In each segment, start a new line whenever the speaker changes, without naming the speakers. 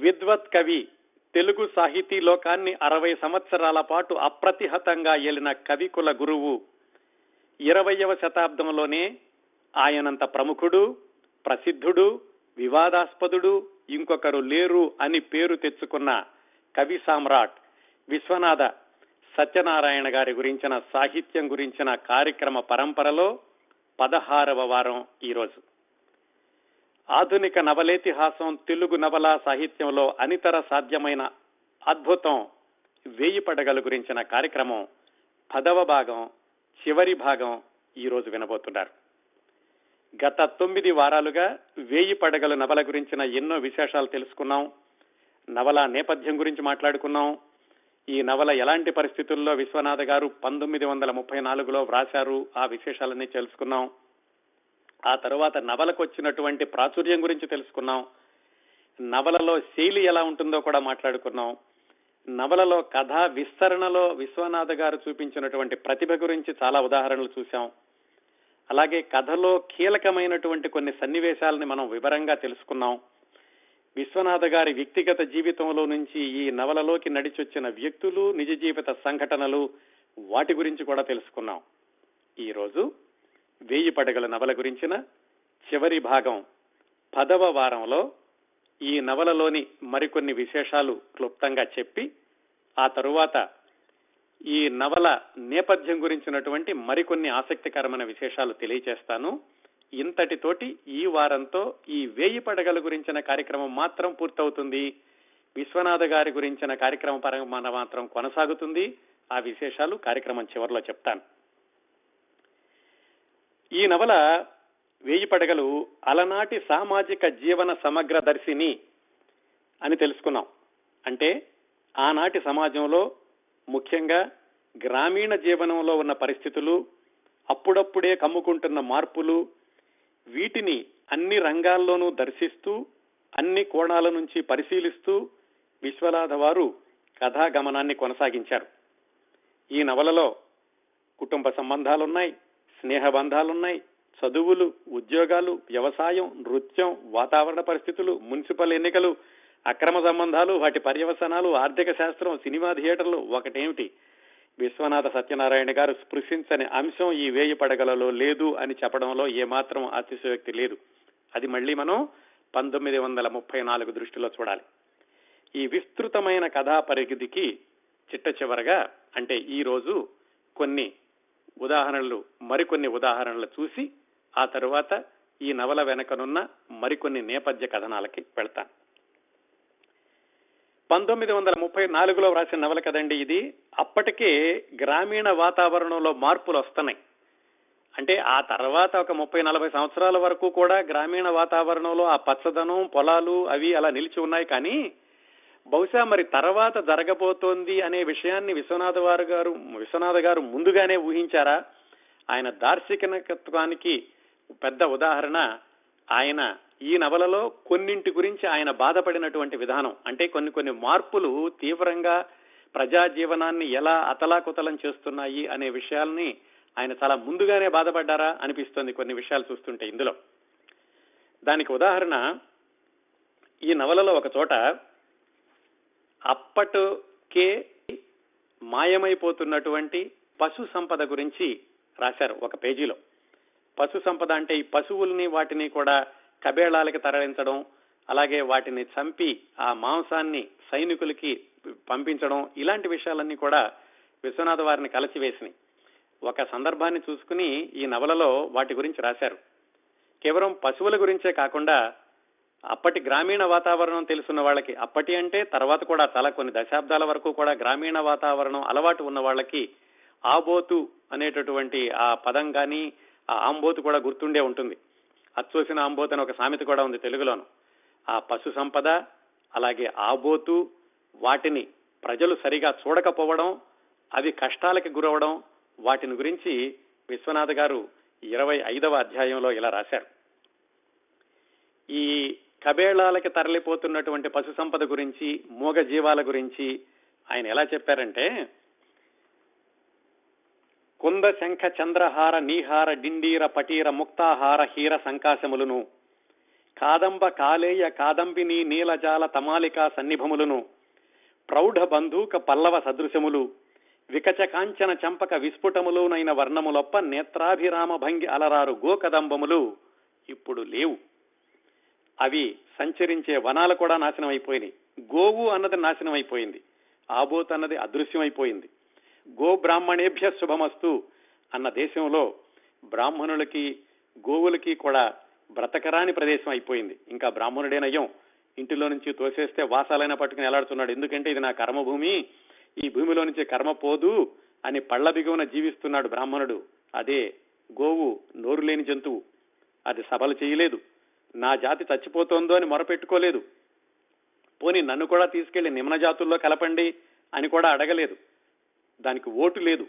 విద్వత్ కవి తెలుగు సాహితీ లోకాన్ని అరవై సంవత్సరాల పాటు అప్రతిహతంగా ఏలిన కవికుల గురువు ఇరవయవ శతాబ్దంలోనే ఆయనంత ప్రముఖుడు ప్రసిద్ధుడు వివాదాస్పదుడు ఇంకొకరు లేరు అని పేరు తెచ్చుకున్న కవి సామ్రాట్ విశ్వనాథ సత్యనారాయణ గారి గురించిన సాహిత్యం గురించిన కార్యక్రమ పరంపరలో పదహారవ వారం ఈరోజు. ఆధునిక నవలేతిహాసం తెలుగు నవలా సాహిత్యంలో అనితర సాధ్యమైన అద్భుతం వేయి పడగల గురించిన కార్యక్రమం పదవ భాగం చివరి భాగం ఈరోజు వినబోతున్నారు. గత తొమ్మిది వారాలుగా వేయి పడగలు నవల గురించిన ఎన్నో విశేషాలు తెలుసుకున్నాం. నవల నేపథ్యం గురించి మాట్లాడుకున్నాం. ఈ నవల ఎలాంటి పరిస్థితుల్లో విశ్వనాథ గారు పంతొమ్మిది వందల ముప్పై నాలుగులో వ్రాశారు ఆ విశేషాలన్నీ తెలుసుకున్నాం. ఆ తర్వాత నవలకు వచ్చినటువంటి ప్రాచుర్యం గురించి తెలుసుకున్నాం. నవలలో శైలి ఎలా ఉంటుందో కూడా మాట్లాడుకున్నాం. నవలలో కథా విస్తరణలో విశ్వనాథ గారు చూపించినటువంటి ప్రతిభ గురించి చాలా ఉదాహరణలు చూశాం. అలాగే కథలో కీలకమైనటువంటి కొన్ని సన్నివేశాలని మనం వివరంగా తెలుసుకున్నాం. విశ్వనాథ గారి వ్యక్తిగత జీవితంలో నుంచి ఈ నవలలోకి నడిచొచ్చిన వ్యక్తులు నిజ జీవిత సంఘటనలు వాటి గురించి కూడా తెలుసుకున్నాం. ఈరోజు వేయి పడగల నవల గురించిన చివరి భాగం పదవ వారంలో ఈ నవలలోని మరికొన్ని విశేషాలు క్లుప్తంగా చెప్పి ఆ తరువాత ఈ నవల నేపథ్యం గురించినటువంటి మరికొన్ని ఆసక్తికరమైన విశేషాలు తెలియచేస్తాను. ఇంతటితోటి ఈ వారంతో ఈ వేయి పడగల గురించిన కార్యక్రమం మాత్రం పూర్తవుతుంది. విశ్వనాథ గారి గురించిన కార్యక్రమ పరంగా మాత్రం కొనసాగుతుంది. ఆ విశేషాలు కార్యక్రమం చివరిలో చెప్తాను. ఈ నవల వేయి పడగలు అలనాటి సామాజిక జీవన సమగ్ర దర్శిని అని తెలుసుకున్నాం. అంటే ఆనాటి సమాజంలో ముఖ్యంగా గ్రామీణ జీవనంలో ఉన్న పరిస్థితులు అప్పుడప్పుడే కమ్ముకుంటున్న మార్పులు వీటిని అన్ని రంగాల్లోనూ దర్శిస్తూ అన్ని కోణాల నుంచి పరిశీలిస్తూ విశ్వనాథ వారు కథాగమనాన్ని కొనసాగించారు. ఈ నవలలో కుటుంబ సంబంధాలున్నాయి స్నేహబంధాలున్నాయి. చదువులు ఉద్యోగాలు వ్యవసాయం నృత్యం వాతావరణ పరిస్థితులు మున్సిపల్ ఎన్నికలు అక్రమ సంబంధాలు వాటి పర్యవసనాలు ఆర్థిక శాస్త్రం సినిమా థియేటర్లు ఒకటేమిటి? విశ్వనాథ సత్యనారాయణ గారు స్పృశించని అంశం ఈ వేయి పడగలలో లేదు అని చెప్పడంలో ఏమాత్రం అతిశయోక్తి లేదు. అది మళ్ళీ మనం పంతొమ్మిది వందల ముప్పై నాలుగు దృష్టిలో చూడాలి. ఈ విస్తృతమైన కథా పరిధికి చిట్ట చివరగా అంటే ఈ రోజు కొన్ని ఉదాహరణలు మరికొన్ని ఉదాహరణలు చూసి ఆ తరువాత ఈ నవల వెనకనున్న మరికొన్ని నేపథ్య కథనాలకి వెళ్తాను. పంతొమ్మిది వందల ముప్పై నాలుగులో వ్రాసిన నవల కదండి ఇది. అప్పటికే గ్రామీణ వాతావరణంలో మార్పులు వస్తున్నాయి. అంటే ఆ తర్వాత ఒక ముప్పై నలభై సంవత్సరాల వరకు కూడా గ్రామీణ వాతావరణంలో ఆ పచ్చదనం పొలాలు అవి అలా నిలిచి ఉన్నాయి కానీ బహుశా మరి తర్వాత జరగబోతోంది అనే విషయాన్ని విశ్వనాథ వారు గారు విశ్వనాథ గారు ముందుగానే ఊహించారా? ఆయన దార్శనికత్వానికి పెద్ద ఉదాహరణ ఆయన ఈ నవలలో కొన్నింటి గురించి ఆయన బాధపడినటువంటి విధానం. అంటే కొన్ని కొన్ని మార్పులు తీవ్రంగా ప్రజా జీవనాన్ని ఎలా అతలాకుతలం చేస్తున్నాయి అనే విషయాల్ని ఆయన చాలా ముందుగానే బాధపడ్డారా అనిపిస్తుంది కొన్ని విషయాలు చూస్తుంటే ఇందులో. దానికి ఉదాహరణ ఈ నవలలో ఒక చోట అప్పటికే మాయమైపోతున్నటువంటి పశు సంపద గురించి రాశారు ఒక పేజీలో. పశు సంపద అంటే ఈ పశువుల్ని వాటిని కూడా కబేళాలకి తరలించడం అలాగే వాటిని చంపి ఆ మాంసాన్ని సైనికులకి పంపించడం ఇలాంటి విషయాలన్నీ కూడా విశ్వనాథ వారిని కలచివేసినాయి ఒక సందర్భాన్ని చూసుకుని ఈ నవలలో వాటి గురించి రాశారు. కేవలం పశువుల గురించే కాకుండా అప్పటి గ్రామీణ వాతావరణం తెలుసున్న వాళ్ళకి అప్పటి అంటే తర్వాత కూడా చాలా కొన్ని దశాబ్దాల వరకు కూడా గ్రామీణ వాతావరణం అలవాటు ఉన్న వాళ్ళకి ఆబోతు అనేటటువంటి ఆ పదం కానీ ఆ ఆంబోతు కూడా గుర్తుండే ఉంటుంది. అచ్చోసిన ఆంబోతు అని ఒక సామెత కూడా ఉంది తెలుగులోను. ఆ పశు సంపద అలాగే ఆబోతు వాటిని ప్రజలు సరిగా చూడకపోవడం అవి కష్టాలకి గురవడం వాటిని గురించి విశ్వనాథ్ గారు ఇరవై ఐదవ అధ్యాయంలో ఇలా రాశారు. ఈ కబేళాలకి తరలిపోతున్నటువంటి పశు సంపద గురించి మూగ జీవాల గురించి ఆయన ఎలా చెప్పారంటే కుంద శంఖ చంద్రహార నీహార డిండీర పటీర ముక్తాహార హీర సంకాశములను కాదంబ కాలేయ కాదంబిని నీలజాల తమాలికా సన్నిభములను ప్రౌఢ బంధూక పల్లవ సదృశములు వికచ కాంచన చంపక విస్ఫుటములునైన వర్ణములొప్ప నేత్రాభిరామ భంగి అలరారు గోకదంబములు ఇప్పుడు లేవు. అవి సంచరించే వనాలు కూడా నాశనం అయిపోయినాయి గోవు అన్నది నాశనం అయిపోయింది ఆబోత్ అన్నది అదృశ్యమైపోయింది. గో బ్రాహ్మణేభ్య శుభమస్తు అన్న దేశంలో బ్రాహ్మణులకి గోవులకి కూడా బ్రతకరాని ప్రదేశం అయిపోయింది. ఇంకా బ్రాహ్మణుడేనయ్యం ఇంటిలో నుంచి తోసేస్తే వాసాలైన పట్టుకుని ఎలాడుతున్నాడు. ఎందుకంటే ఇది నా కర్మభూమి ఈ భూమిలో నుంచి కర్మ పోదు అని పళ్ళ బిగువన జీవిస్తున్నాడు బ్రాహ్మణుడు. అదే గోవు నోరు లేని జంతువు. అది సభలు చేయలేదు. నా జాతి చచ్చిపోతోందో అని మొరపెట్టుకోలేదు. పోని నన్ను కూడా తీసుకెళ్ళి నిమ్న జాతుల్లో కలపండి అని కూడా అడగలేదు. దానికి ఓటు లేదు.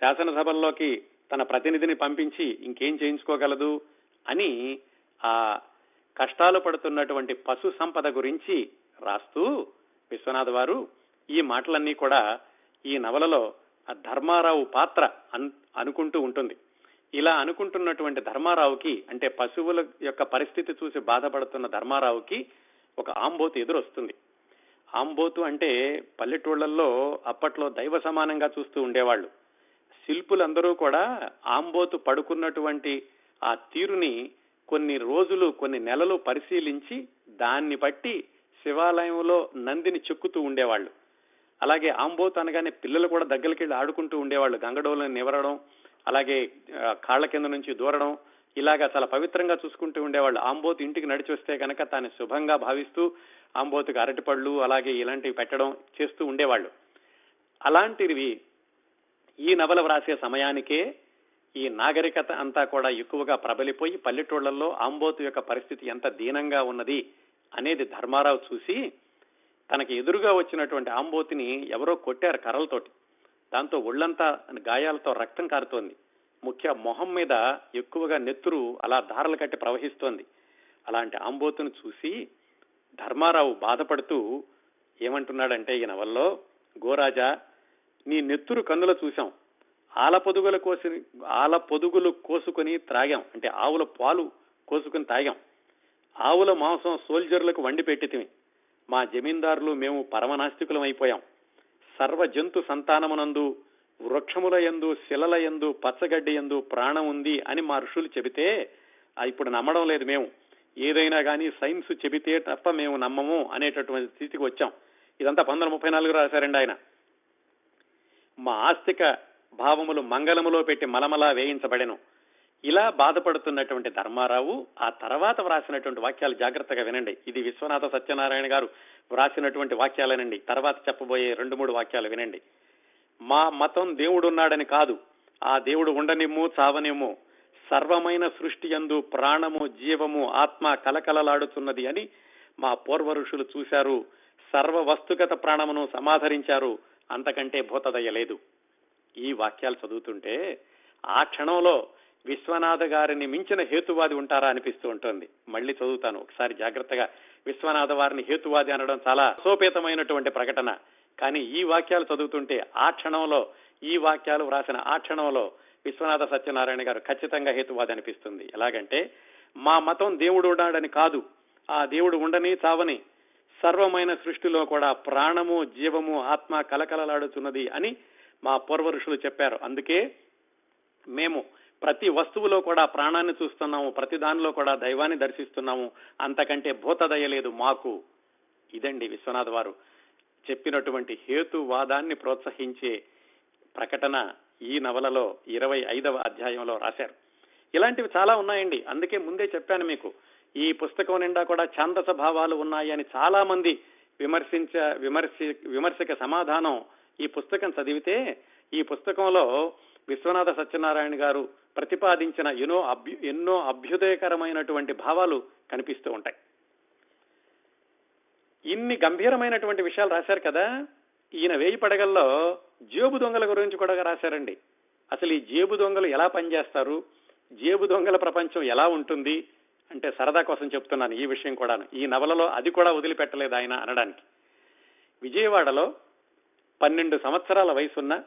శాసనసభల్లోకి తన ప్రతినిధిని పంపించి ఇంకేం చేయించుకోగలదు అని ఆ కష్టాలు పడుతున్నటువంటి పశు సంపద గురించి రాస్తూ విశ్వనాథ్ వారు ఈ మాటలన్నీ కూడా ఈ నవలలో ఆ ధర్మారావు పాత్ర అనుకుంటూ ఉంటుంది. ఇలా అనుకుంటున్నటువంటి ధర్మారావుకి అంటే పశువుల యొక్క పరిస్థితి చూసి బాధపడుతున్న ధర్మారావుకి ఒక ఆంబోతు ఎదురొస్తుంది. ఆంబోతు అంటే పల్లెటూళ్ళలో అప్పట్లో దైవ సమానంగా చూస్తూ ఉండేవాళ్ళు. శిల్పులందరూ కూడా ఆంబోతు పడుకున్నటువంటి ఆ తీరుని కొన్ని రోజులు కొన్ని నెలలు పరిశీలించి దాన్ని బట్టి శివాలయంలో నందిని చెక్కుతూ ఉండేవాళ్ళు. అలాగే ఆంబోతు అనగానే పిల్లలు కూడా దగ్గరికి వెళ్ళి ఆడుకుంటూ ఉండేవాళ్ళు. గంగడోలను నివరడం అలాగే కాళ్ళ కింద నుంచి దూరడం ఇలాగా చాలా పవిత్రంగా చూసుకుంటూ ఉండేవాళ్ళు. ఆంబోతు ఇంటికి నడిచి వస్తే కనుక తాను శుభంగా భావిస్తూ ఆంబోతుకి అరటిపళ్ళు అలాగే ఇలాంటివి పెట్టడం చేస్తూ ఉండేవాళ్ళు. అలాంటివి ఈ నవల వ్రాసే సమయానికే ఈ నాగరికత అంతా కూడా ఎక్కువగా ప్రబలిపోయి పల్లెటూళ్ళలో ఆంబోతు యొక్క పరిస్థితి ఎంత దీనంగా ఉన్నది అనేది ధర్మారావు చూసి తనకి ఎదురుగా వచ్చినటువంటి ఆంబోతిని ఎవరో కొట్టారు కర్రలతోటి. దాంతో ఒళ్ళంతా గాయాలతో రక్తం కారుతోంది. ముఖ్య మొహం మీద ఎక్కువగా నెత్తురు అలా ధారలు కట్టి ప్రవహిస్తోంది. అలాంటి ఆంబోతును చూసి ధర్మారావు బాధపడుతూ ఏమంటున్నాడంటే ఈ నవల్లో గోరాజా నీ నెత్తురు కన్నుల చూశాం. ఆల పొదుగుల కోసి ఆల పొదుగులు కోసుకొని త్రాగాం. అంటే ఆవుల పాలు కోసుకుని తాగాం. ఆవుల మాంసం సోల్జర్లకు వండి పెట్టితివి మా జమీందారులు మేము పరమనాస్తికులం అయిపోయాం. సర్వ జంతు సంతానమునందు వృక్షముల ఎందు శిలల ఎందు పచ్చగడ్డి ఎందు ప్రాణం ఉంది అని మా ఋషులు చెబితే ఇప్పుడు నమ్మడం లేదు మేము. ఏదైనా కానీ సైన్స్ చెబితే తప్ప మేము నమ్మము అనేటటువంటి స్థితికి వచ్చాం. ఇదంతా పంతొమ్మిది ముప్పై నాలుగు రాశారండి ఆయన. మా ఆస్తిక భావములు మంగళములో పెట్టి మలమలా వేయించబడెను. ఇలా బాధపడుతున్నటువంటి ధర్మారావు ఆ తర్వాత వ్రాసినటువంటి వాక్యాలు జాగ్రత్తగా వినండి. ఇది విశ్వనాథ సత్యనారాయణ గారు వ్రాసినటువంటి వాక్యాలనండి. తర్వాత చెప్పబోయే రెండు మూడు వాక్యాలు వినండి. మా మతం దేవుడున్నాడని కాదు ఆ దేవుడు ఉండనిమ్ము చావనిమ్ము. సర్వమైన సృష్టి ఎందు ప్రాణము జీవము ఆత్మ కలకలలాడుతున్నది అని మా పూర్వరుషులు చూశారు. సర్వ వస్తుగత ప్రాణమును సమాధరించారు. అంతకంటే భూతదయ లేదు. ఈ వాక్యాలు చదువుతుంటే ఆ క్షణంలో విశ్వనాథ గారిని మించిన హేతువాది ఉంటారా అనిపిస్తూ ఉంటుంది. మళ్ళీ చదువుతాను. ఒకసారి జాగ్రత్తగా విశ్వనాథ వారిని హేతువాది అనడం చాలా సోపేతమైనటువంటి ప్రకటన. కానీ ఈ వాక్యాలు చదువుతుంటే ఆ క్షణంలో ఈ వాక్యాలు వ్రాసిన ఆ క్షణంలో విశ్వనాథ సత్యనారాయణ గారు ఖచ్చితంగా హేతువాది అనిపిస్తుంది. ఎలాగంటే మా మతం దేవుడు ఉన్నాడని కాదు. ఆ దేవుడు ఉండని చావని. సర్వమైన సృష్టిలో కూడా ప్రాణము జీవము ఆత్మ కలకలలాడుతున్నది అని మా పూర్వ ఋషులు చెప్పారు. అందుకే మేము ప్రతి వస్తువులో కూడా ప్రాణాన్ని చూస్తున్నాము ప్రతి దానిలో కూడా దైవాన్ని దర్శిస్తున్నాము. అంతకంటే భూతదయ లేదు మాకు. ఇదండి విశ్వనాథ్ వారు చెప్పినటువంటి హేతువాదాన్ని ప్రోత్సహించే ప్రకటన ఈ నవలలో ఇరవై ఐదవ అధ్యాయంలో రాశారు. ఇలాంటివి చాలా ఉన్నాయండి. అందుకే ముందే చెప్పాను మీకు. ఈ పుస్తకం నిండా కూడా ఛాందస భావాలు ఉన్నాయని చాలా మంది విమర్శించ విమర్శ విమర్శక సమాధానం ఈ పుస్తకం చదివితే ఈ పుస్తకంలో విశ్వనాథ సత్యనారాయణ గారు ప్రతిపాదించిన ఎన్నో అభ్యు ఎన్నో అభ్యుదయకరమైనటువంటి భావాలు కనిపిస్తూ ఉంటాయి. ఇన్ని గంభీరమైనటువంటి విషయాలు రాశారు కదా ఈయన వేయి పడగల్లో జేబు దొంగల గురించి కూడా రాశారండి. అసలు ఈ జేబు దొంగలు ఎలా పనిచేస్తారు జేబు దొంగల ప్రపంచం ఎలా ఉంటుంది అంటే సరదా కోసం చెప్తున్నాను ఈ విషయం కూడాను. ఈ నవలలో అది కూడా వదిలిపెట్టలేదు ఆయన అనడానికి. విజయవాడలో పన్నెండు సంవత్సరాల వయసున్న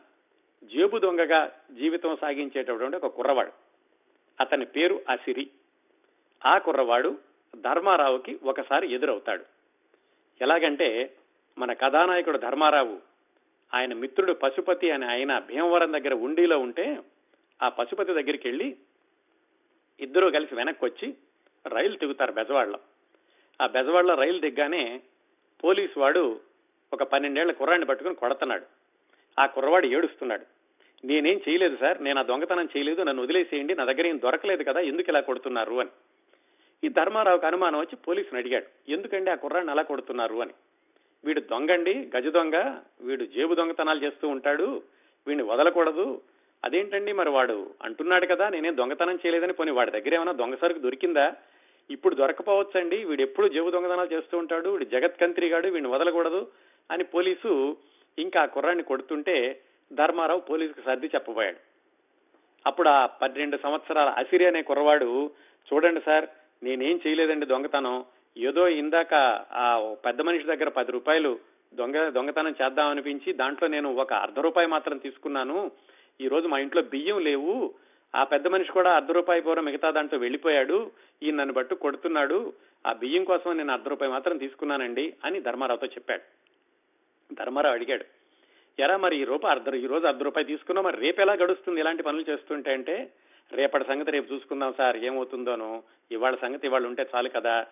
జేబు దొంగగా జీవితం సాగించేటటువంటి ఒక కుర్రవాడు. అతని పేరు అసిరి. ఆ కుర్రవాడు ధర్మారావుకి ఒకసారి ఎదురవుతాడు. ఎలాగంటే మన కథానాయకుడు ధర్మారావు ఆయన మిత్రుడు పశుపతి అని ఆయన భీమవరం దగ్గర ఉండిలో ఉంటే ఆ పశుపతి దగ్గరికి వెళ్ళి ఇద్దరూ కలిసి వెనక్కి వచ్చి రైలు దిగుతారు బెజవాడలో. ఆ బెజవాడలో రైలు దిగ్గానే పోలీసు వాడు ఒక పన్నెండేళ్ళ కుర్రాన్ని పట్టుకుని కొడుతున్నాడు. ఆ కుర్రవాడు ఏడుస్తున్నాడు. నేనేం చేయలేదు సార్ నేను ఆ దొంగతనం చేయలేదు నన్ను వదిలేసేయండి నా దగ్గర ఏం దొరకలేదు కదా ఎందుకు ఇలా కొడుతున్నారు అని. ఈ ధర్మారావుకి అనుమానం వచ్చి పోలీసుని అడిగాడు ఎందుకండి ఆ కుర్రాన్ని అలా కొడుతున్నారు అని? వీడు దొంగండి గజ దొంగ వీడు జేబు దొంగతనాలు చేస్తూ ఉంటాడు వీడిని వదలకూడదు. అదేంటండి మరి వాడు? అంటున్నాడు కదా నేనేం దొంగతనం చేయలేదని పోనీ వాడి దగ్గర ఏమైనా దొంగ సరుకు దొరికిందా? ఇప్పుడు దొరకపోవచ్చండి వీడు ఎప్పుడు జేబు దొంగతనాలు చేస్తూ ఉంటాడు వీడు జగత్ కంత్రిగాడు వీడిని వదలకూడదు అని పోలీసు ఇంకా ఆ కుర్రాన్ని కొడుతుంటే ధర్మారావు పోలీసుకు సర్ది చెప్పబోయాడు. అప్పుడు ఆ పన్నెండు సంవత్సరాల అసిరి అనే కుర్రవాడు చూడండి సార్ నేనేం చేయలేదండి దొంగతనం. ఏదో ఇందాక ఆ పెద్ద మనిషి దగ్గర పది రూపాయలు దొంగ దొంగతనం చేద్దాం అనిపించి దాంట్లో నేను ఒక అర్ధ రూపాయి మాత్రం తీసుకున్నాను. ఈ రోజు మా ఇంట్లో బియ్యం లేవు. ఆ పెద్ద మనిషి కూడా అర్ధ రూపాయి పూర్వం మిగతా దాంట్లో వెళ్ళిపోయాడు. ఈ నన్ను బట్టు కొడుతున్నాడు. ఆ బియ్యం కోసం నేను అర్ధ రూపాయి మాత్రం తీసుకున్నానండి అని ధర్మారావుతో చెప్పాడు. ధర్మారావు అడిగాడు ఎరా మరి ఈ రూపాయి అర్ధ ఈ రోజు అర్ధ రూపాయి తీసుకున్నాం మరి రేపు ఎలా గడుస్తుంది ఇలాంటి పనులు చేస్తుంటే అంటే రేపటి సంగతి రేపు చూసుకుందాం సార్ ఏమవుతుందోనో ఇవాళ సంగతి ఇవాళ ఉంటే చాలు కదా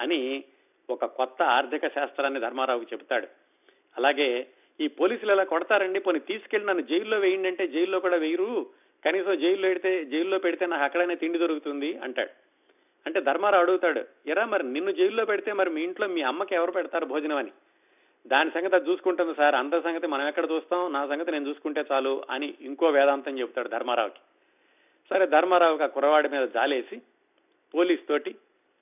అని ఒక కొత్త ఆర్థిక శాస్త్రాన్ని ధర్మారావుకి చెబుతాడు. అలాగే ఈ పోలీసులు ఎలా కొడతారండి? పోనీ తీసుకెళ్ళి నన్ను జైల్లో వేయండి అంటే జైల్లో కూడా వేయరు. కనీసం జైల్లో పెడితే జైల్లో పెడితే నాకు అక్కడనే తిండి దొరుకుతుంది అంటాడు. అంటే ధర్మారావు అడుగుతాడు ఎరా మరి నిన్ను జైల్లో పెడితే మరి మీ ఇంట్లో మీ అమ్మకి ఎవరు పెడతారు భోజనం అని? దాని సంగతి అది చూసుకుంటుంది సార్. అందరి సంగతి మనం ఎక్కడ చూస్తాం? నా సంగతి నేను చూసుకుంటే చాలు అని ఇంకో వేదాంతం చెబుతాడు ధర్మారావుకి. సరే ధర్మారావుకి ఆ కుర్రవాడి మీద జాలేసి పోలీస్ తోటి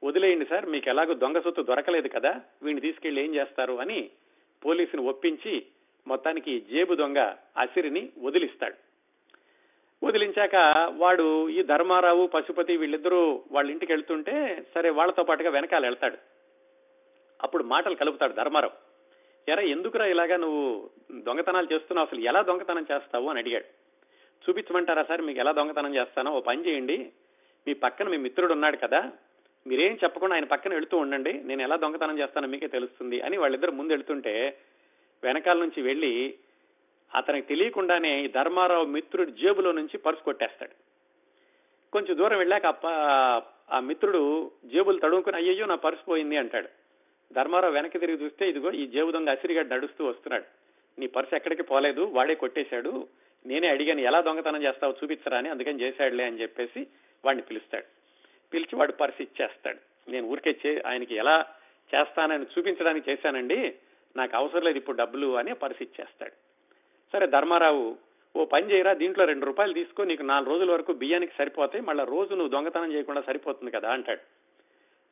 వదిలేయండి సార్ మీకు ఎలాగో దొంగ సొత్తు దొరకలేదు కదా వీడిని తీసుకెళ్ళి ఏం చేస్తారు? అని పోలీసుని ఒప్పించి మొత్తానికి జేబు దొంగ అసిరిని వదిలిస్తాడు. వదిలించాక వాడు ఈ ధర్మారావు పశుపతి వీళ్ళిద్దరూ వాళ్ళ ఇంటికి వెళ్తుంటే సరే వాళ్ళతో పాటుగా వెనకాల వెళ్తాడు. అప్పుడు మాటలు కలుపుతాడు ధర్మారావు. ఎరా ఎందుకురా ఇలాగా నువ్వు దొంగతనాలు చేస్తున్నావు? అసలు ఎలా దొంగతనం చేస్తావు అని అడిగాడు. చూపించమంటారా సార్ మీకు ఎలా దొంగతనం చేస్తానో? ఓ పని చేయండి. మీ పక్కన మీ మిత్రుడు ఉన్నాడు కదా మీరేం చెప్పకుండా ఆయన పక్కన వెళుతూ ఉండండి. నేను ఎలా దొంగతనం చేస్తానో మీకే తెలుస్తుంది అని వాళ్ళిద్దరు ముందు వెళ్తుంటే వెనకాల నుంచి వెళ్ళి అతనికి తెలియకుండానే ధర్మారావు మిత్రుడి జేబులో నుంచి పర్సు కొట్టేస్తాడు. కొంచెం దూరం వెళ్ళాక ఆ మిత్రుడు జేబులు తడుముకుని అయ్యయ్యో నా పర్సు పోయింది అంటాడు. ధర్మారావు వెనక్కి తిరిగి చూస్తే ఇదిగో ఈ జేబు దొంగ అసిరిగా నడుస్తూ వస్తున్నాడు. నీ పర్సు ఎక్కడికి పోలేదు వాడే కొట్టేశాడు. నేనే అడిగాను ఎలా దొంగతనం చేస్తావు చూపించరా అని అందుకని చేశాడులే అని చెప్పేసి వాడిని పిలుస్తాడు. పిలిచి వాడు పర్సు ఇచ్చేస్తాడు. నేను ఊరికే చే ఆయనకి ఎలా చేస్తానని చూపించడానికి చేశానండి నాకు అవసరం లేదు ఇప్పుడు డబ్బులు అని పర్సు ఇచ్చేస్తాడు. సరే ధర్మారావు ఓ పని చేయరా దీంట్లో రెండు రూపాయలు తీసుకో నీకు నాలుగు రోజుల వరకు బియ్యానికి సరిపోతాయి మళ్ళీ రోజు నువ్వు దొంగతనం చేయకుండా సరిపోతుంది కదా అంటాడు.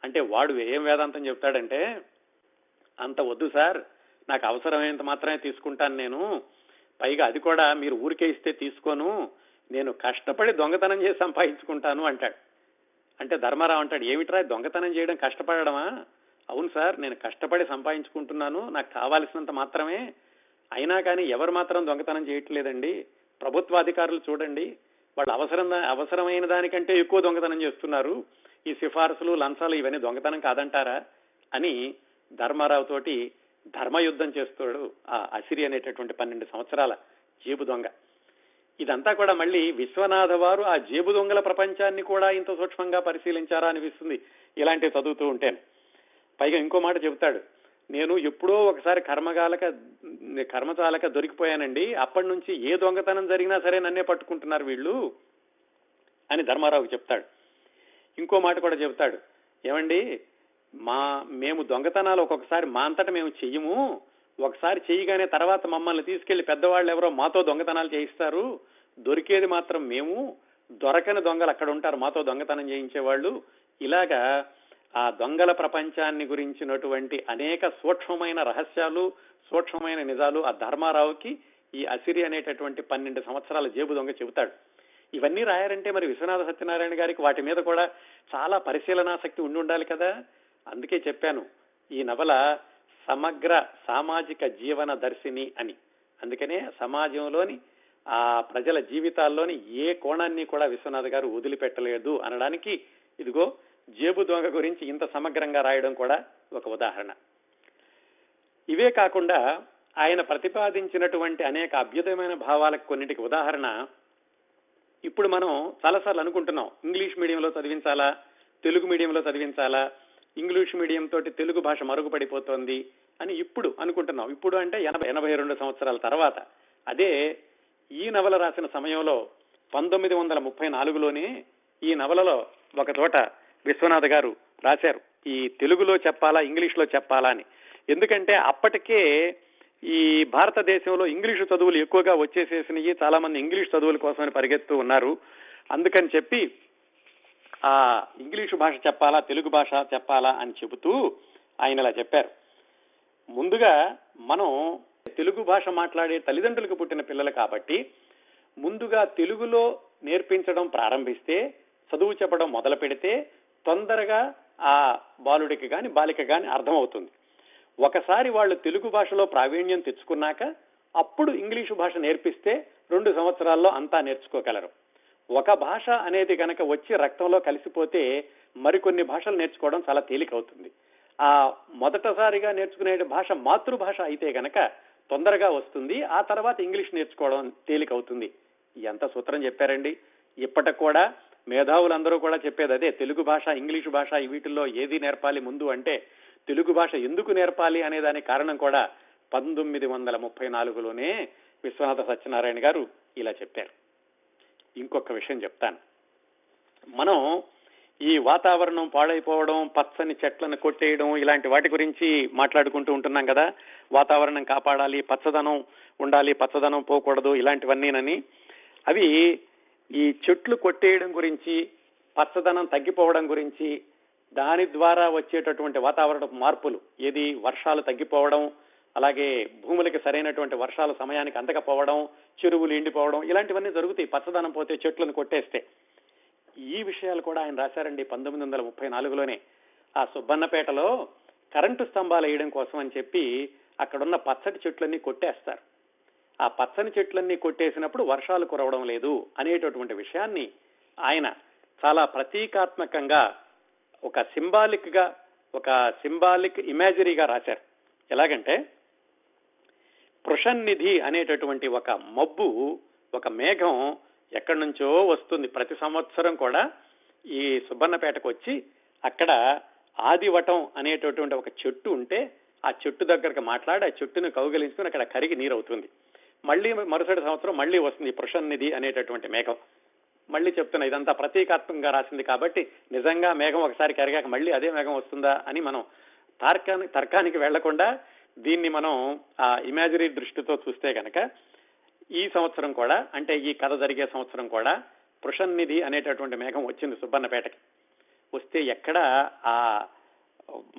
అంటే వాడు ఏం వేదాంతం చెప్తాడంటే అంత వద్దు సార్ నాకు అవసరమైనంత మాత్రమే తీసుకుంటాను నేను. పైగా అది కూడా మీరు ఊరికే ఇస్తే తీసుకోను. నేను కష్టపడి దొంగతనం చేసి సంపాదించుకుంటాను అంటాడు. అంటే ధర్మారావు అంటాడు ఏమిట్రా దొంగతనం చేయడం కష్టపడమా అవును సార్ నేను కష్టపడి సంపాదించుకుంటున్నాను నాకు కావాల్సినంత మాత్రమే. అయినా కానీ ఎవరు మాత్రం దొంగతనం చేయట్లేదండి. ప్రభుత్వ అధికారులు చూడండి వాళ్ళు అవసరం అవసరమైన దానికంటే ఎక్కువ దొంగతనం చేస్తున్నారు. ఈ సిఫార్సులు లంచాలు ఇవన్నీ దొంగతనం కాదంటారా అని ధర్మారావు తోటి ధర్మయుద్ధం చేస్తాడు ఆ అసిరి అనేటటువంటి పన్నెండు సంవత్సరాల జేబు దొంగ. ఇదంతా కూడా మళ్ళీ విశ్వనాథ వారు ఆ జేబు దొంగల ప్రపంచాన్ని కూడా ఇంత సూక్ష్మంగా పరిశీలించారా అనిపిస్తుంది ఇలాంటివి చదువుతూ ఉంటాను. పైగా ఇంకో మాట చెబుతాడు నేను ఎప్పుడో ఒకసారి కర్మగాలక కర్మచాలక దొరికిపోయానండి అప్పటి నుంచి ఏ దొంగతనం జరిగినా సరే నన్నే పట్టుకుంటున్నారు వీళ్ళు అని ధర్మారావుకి చెప్తాడు. ఇంకో మాట కూడా చెబుతాడు. ఏమండి? మా మేము దొంగతనాలు ఒక్కొక్కసారి మా అంతటా మేము చెయ్యము. ఒకసారి చేయగానే తర్వాత మమ్మల్ని తీసుకెళ్ళి పెద్దవాళ్ళు ఎవరో మాతో దొంగతనాలు చేయిస్తారు. దొరికేది మాత్రం మేము. దొరకని దొంగలు అక్కడ ఉంటారు మాతో దొంగతనం చేయించేవాళ్ళు. ఇలాగా ఆ దొంగల ప్రపంచాన్ని గురించినటువంటి అనేక సూక్ష్మమైన రహస్యాలు సూక్ష్మమైన నిజాలు ఆ ధర్మారావుకి ఈ అసిరి అనేటటువంటి పన్నెండు సంవత్సరాల జేబు దొంగ చెబుతాడు. ఇవన్నీ రాయారంటే మరి విశ్వనాథ సత్యనారాయణ గారికి వాటి మీద కూడా చాలా పరిశీలనాసక్తి ఉండి ఉండాలి కదా? అందుకే చెప్పాను ఈ నవల సమగ్ర సామాజిక జీవన దర్శిని అని. అందుకనే సమాజంలోని ఆ ప్రజల జీవితాల్లోని ఏ కోణాన్ని కూడా విశ్వనాథ్ గారు వదిలిపెట్టలేదు అనడానికి ఇదిగో జేబు దొంగ గురించి ఇంత సమగ్రంగా రాయడం కూడా ఒక ఉదాహరణ. ఇవే కాకుండా ఆయన ప్రతిపాదించినటువంటి అనేక అభ్యుదయమైన భావాలకు కొన్నిటికి ఉదాహరణ ఇప్పుడు మనం చాలాసార్లు అనుకుంటున్నాం. ఇంగ్లీష్ మీడియంలో చదివించాలా? తెలుగు మీడియంలో చదివించాలా? ఇంగ్లీష్ మీడియం తోటి తెలుగు భాష మరుగుపడిపోతోంది అని ఇప్పుడు అనుకుంటున్నాం. ఇప్పుడు అంటే ఎనభై ఎనభై రెండు సంవత్సరాల తర్వాత. అదే ఈ నవల రాసిన సమయంలో పంతొమ్మిది వందల ముప్పై నాలుగులోనే ఈ నవలలో ఒక చోట విశ్వనాథ్ గారు రాశారు. ఈ తెలుగులో చెప్పాలా ఇంగ్లీష్లో చెప్పాలా అని. ఎందుకంటే అప్పటికే ఈ భారతదేశంలో ఇంగ్లీషు చదువులు ఎక్కువగా వచ్చేసేసినవి చాలా మంది ఇంగ్లీష్ చదువుల కోసమని పరిగెత్తు ఉన్నారు. అందుకని చెప్పి ఆ ఇంగ్లీషు భాష చెప్పాలా తెలుగు భాష చెప్పాలా అని చెబుతూ ఆయన ఇలా చెప్పారు. ముందుగా మనం తెలుగు భాష మాట్లాడే తల్లిదండ్రులకు పుట్టిన పిల్లలు కాబట్టి ముందుగా తెలుగులో నేర్పించడం ప్రారంభిస్తే చదువు చెప్పడం మొదలు పెడితే తొందరగా ఆ బాలుడికి కానీ బాలిక కానీ అర్థమవుతుంది. ఒకసారి వాళ్ళు తెలుగు భాషలో ప్రావీణ్యం తెచ్చుకున్నాక అప్పుడు ఇంగ్లీషు భాష నేర్పిస్తే రెండు సంవత్సరాల్లో అంతా నేర్చుకోగలరు. ఒక భాష అనేది కనుక వచ్చి రక్తంలో కలిసిపోతే మరికొన్ని భాషలు నేర్చుకోవడం చాలా తేలికవుతుంది. ఆ మొదటసారిగా నేర్చుకునే భాష మాతృభాష అయితే గనక తొందరగా వస్తుంది. ఆ తర్వాత ఇంగ్లీష్ నేర్చుకోవడం తేలికవుతుంది. ఎంత సూత్రం చెప్పారండి? ఇప్పటికి కూడా మేధావులందరూ కూడా చెప్పేది అదే. తెలుగు భాష ఇంగ్లీషు భాష వీటిల్లో ఏది నేర్పాలి ముందు అంటే తెలుగు భాష ఎందుకు నేర్పాలి అనే దాని కారణం కూడా పంతొమ్మిది వందల ముప్పై నాలుగులోనే విశ్వనాథ సత్యనారాయణ గారు ఇలా చెప్పారు. ఇంకొక విషయం చెప్తాను. మనం ఈ వాతావరణం పాడైపోవడం పచ్చని చెట్లను కొట్టేయడం ఇలాంటి వాటి గురించి మాట్లాడుకుంటూ ఉంటున్నాం కదా. వాతావరణం కాపాడాలి పచ్చదనం ఉండాలి పచ్చదనం పోకూడదు ఇలాంటివన్నీనని. అవి ఈ చెట్లు కొట్టేయడం గురించి పచ్చదనం తగ్గిపోవడం గురించి దాని ద్వారా వచ్చేటటువంటి వాతావరణ మార్పులు ఏది వర్షాలు తగ్గిపోవడం అలాగే భూములకి సరైనటువంటి వర్షాల సమయానికి అందకపోవడం చెరువులు ఎండిపోవడం ఇలాంటివన్నీ జరుగుతాయి. పచ్చదనం పోతే చెట్లను కొట్టేస్తే. ఈ విషయాలు కూడా ఆయన రాశారండి పంతొమ్మిది వందల ముప్పై నాలుగులోనే. ఆ సుబ్బన్నపేటలో కరెంటు స్తంభాలు వేయడం కోసం అని చెప్పి అక్కడున్న పచ్చటి చెట్లన్నీ కొట్టేస్తారు. ఆ పచ్చని చెట్లన్నీ కొట్టేసినప్పుడు వర్షాలు కురవడం లేదు అనేటటువంటి విషయాన్ని ఆయన చాలా ప్రతీకాత్మకంగా ఒక సింబాలిక్గా ఒక సింబాలిక్ ఇమాజరీగా రాశారు. ఎలాగంటే పృషన్నిధి అనేటటువంటి ఒక మబ్బు ఒక మేఘం ఎక్కడి నుంచో వస్తుంది. ప్రతి సంవత్సరం కూడా ఈ సుబ్బన్నపేటకు వచ్చి అక్కడ ఆదివటం అనేటటువంటి ఒక చెట్టు ఉంటే ఆ చెట్టు దగ్గరకు మాట్లాడి ఆ చెట్టును కౌగలించుకుని అక్కడ కరిగి నీరు అవుతుంది మళ్ళీ మరుసటి సంవత్సరం మళ్ళీ వస్తుంది పృషన్నిధి అనేటటువంటి మేఘం. మళ్ళీ చెప్తున్నా ఇదంతా ప్రతీకాత్మకంగా రాసింది కాబట్టి నిజంగా మేఘం ఒకసారి కరిగాక మళ్ళీ అదే మేఘం వస్తుందా అని మనం తర్కానికి తర్కానికి వెళ్ళకుండా దీన్ని మనం ఆ ఇమాజినరీ దృష్టితో చూస్తే కనుక ఈ సంవత్సరం కూడా అంటే ఈ కథ జరిగే సంవత్సరం కూడా పృషన్నిధి అనేటటువంటి మేఘం వచ్చింది సుబ్బన్నపేటకి. వస్తే ఎక్కడ ఆ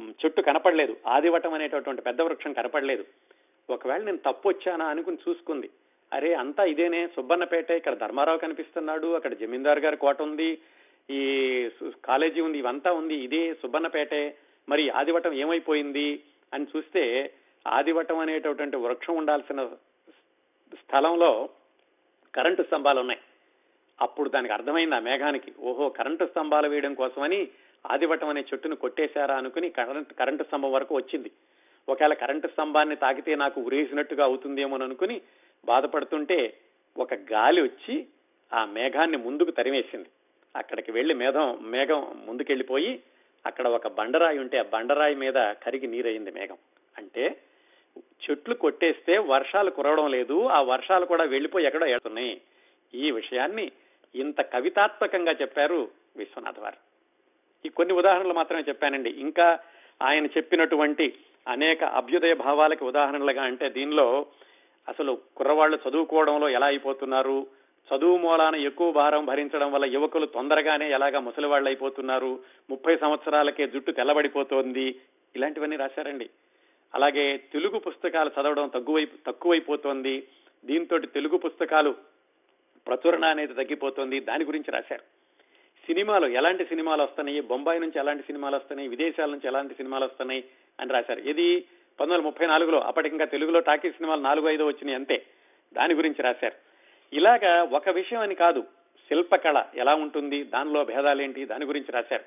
చెట్టు కనపడలేదు. ఆదివటం అనేటటువంటి పెద్ద వృక్షం కనపడలేదు. ఒకవేళ నేను తప్పు వచ్చానా అనుకుని చూసుకుంది. అరే అంతా ఇదేనే. సుబ్బన్నపేట ఇక్కడ ధర్మారావు కనిపిస్తున్నాడు అక్కడ జమీందార్ గారి కోట ఉంది ఈ కాలేజీ ఉంది ఇవంతా ఉంది ఇదే సుబ్బన్నపేటే. మరి ఆదివటం ఏమైపోయింది అని చూస్తే ఆదివటం అనేటటువంటి వృక్షం ఉండాల్సిన స్థలంలో కరెంటు స్తంభాలు ఉన్నాయి. అప్పుడు దానికి అర్థమైంది ఆ మేఘానికి? ఓహో కరెంటు స్తంభాలు వేయడం కోసమని ఆదివటం అనే చెట్టును కొట్టేశారా అనుకుని కరెంట్ కరెంటు స్తంభం వరకు వచ్చింది. ఒకవేళ కరెంటు స్తంభాన్ని తాకితే నాకు ఉరేసినట్టుగా అవుతుందేమో అనుకుని బాధపడుతుంటే ఒక గాలి వచ్చి ఆ మేఘాన్ని ముందుకు తరిమేసింది. అక్కడికి వెళ్ళి మేఘం మేఘం ముందుకెళ్ళిపోయి అక్కడ ఒక బండరాయి ఉంటే ఆ బండరాయి మీద కరిగి నీరయింది మేఘం. అంటే చెట్లు కొట్టేస్తే వర్షాలు కురవడం లేదు ఆ వర్షాలు కూడా వెళ్ళిపోయి ఎక్కడో ఏడుతున్నాయి ఈ విషయాన్ని ఇంత కవితాత్మకంగా చెప్పారు విశ్వనాథ్ వారు. ఈ కొన్ని ఉదాహరణలు మాత్రమే చెప్పానండి. ఇంకా ఆయన చెప్పినటువంటి అనేక అభ్యుదయ భావాలకి ఉదాహరణలుగా అంటే దీనిలో అసలు కుర్రవాళ్ళు చదువుకోవడంలో ఎలా అయిపోతున్నారు? చదువు మూలాన ఎక్కువ భారం భరించడం వల్ల యువకులు తొందరగానే ఎలాగా ముసలివాళ్ళు అయిపోతున్నారు? ముప్పై సంవత్సరాలకే జుట్టు తెల్లబడిపోతోంది. ఇలాంటివన్నీ రాశారండి. అలాగే తెలుగు పుస్తకాలు చదవడం తగ్గువై తక్కువైపోతోంది. దీంతో తెలుగు పుస్తకాలు ప్రచురణ అనేది తగ్గిపోతుంది. దాని గురించి రాశారు. సినిమాలు ఎలాంటి సినిమాలు వస్తున్నాయి? బొంబాయి నుంచి ఎలాంటి సినిమాలు వస్తున్నాయి? విదేశాల నుంచి ఎలాంటి సినిమాలు వస్తున్నాయి? అని రాశారు. ఇది పంతొమ్మిది వందల ముప్పై నాలుగులో అప్పటికింకా తెలుగులో టాకీ సినిమాలు నాలుగు ఐదు వచ్చినాయి అంతే. దాని గురించి రాశారు. ఇలాగా ఒక విషయం అని కాదు శిల్పకళ ఎలా ఉంటుంది దానిలో భేదాలేంటి దాని గురించి రాశారు.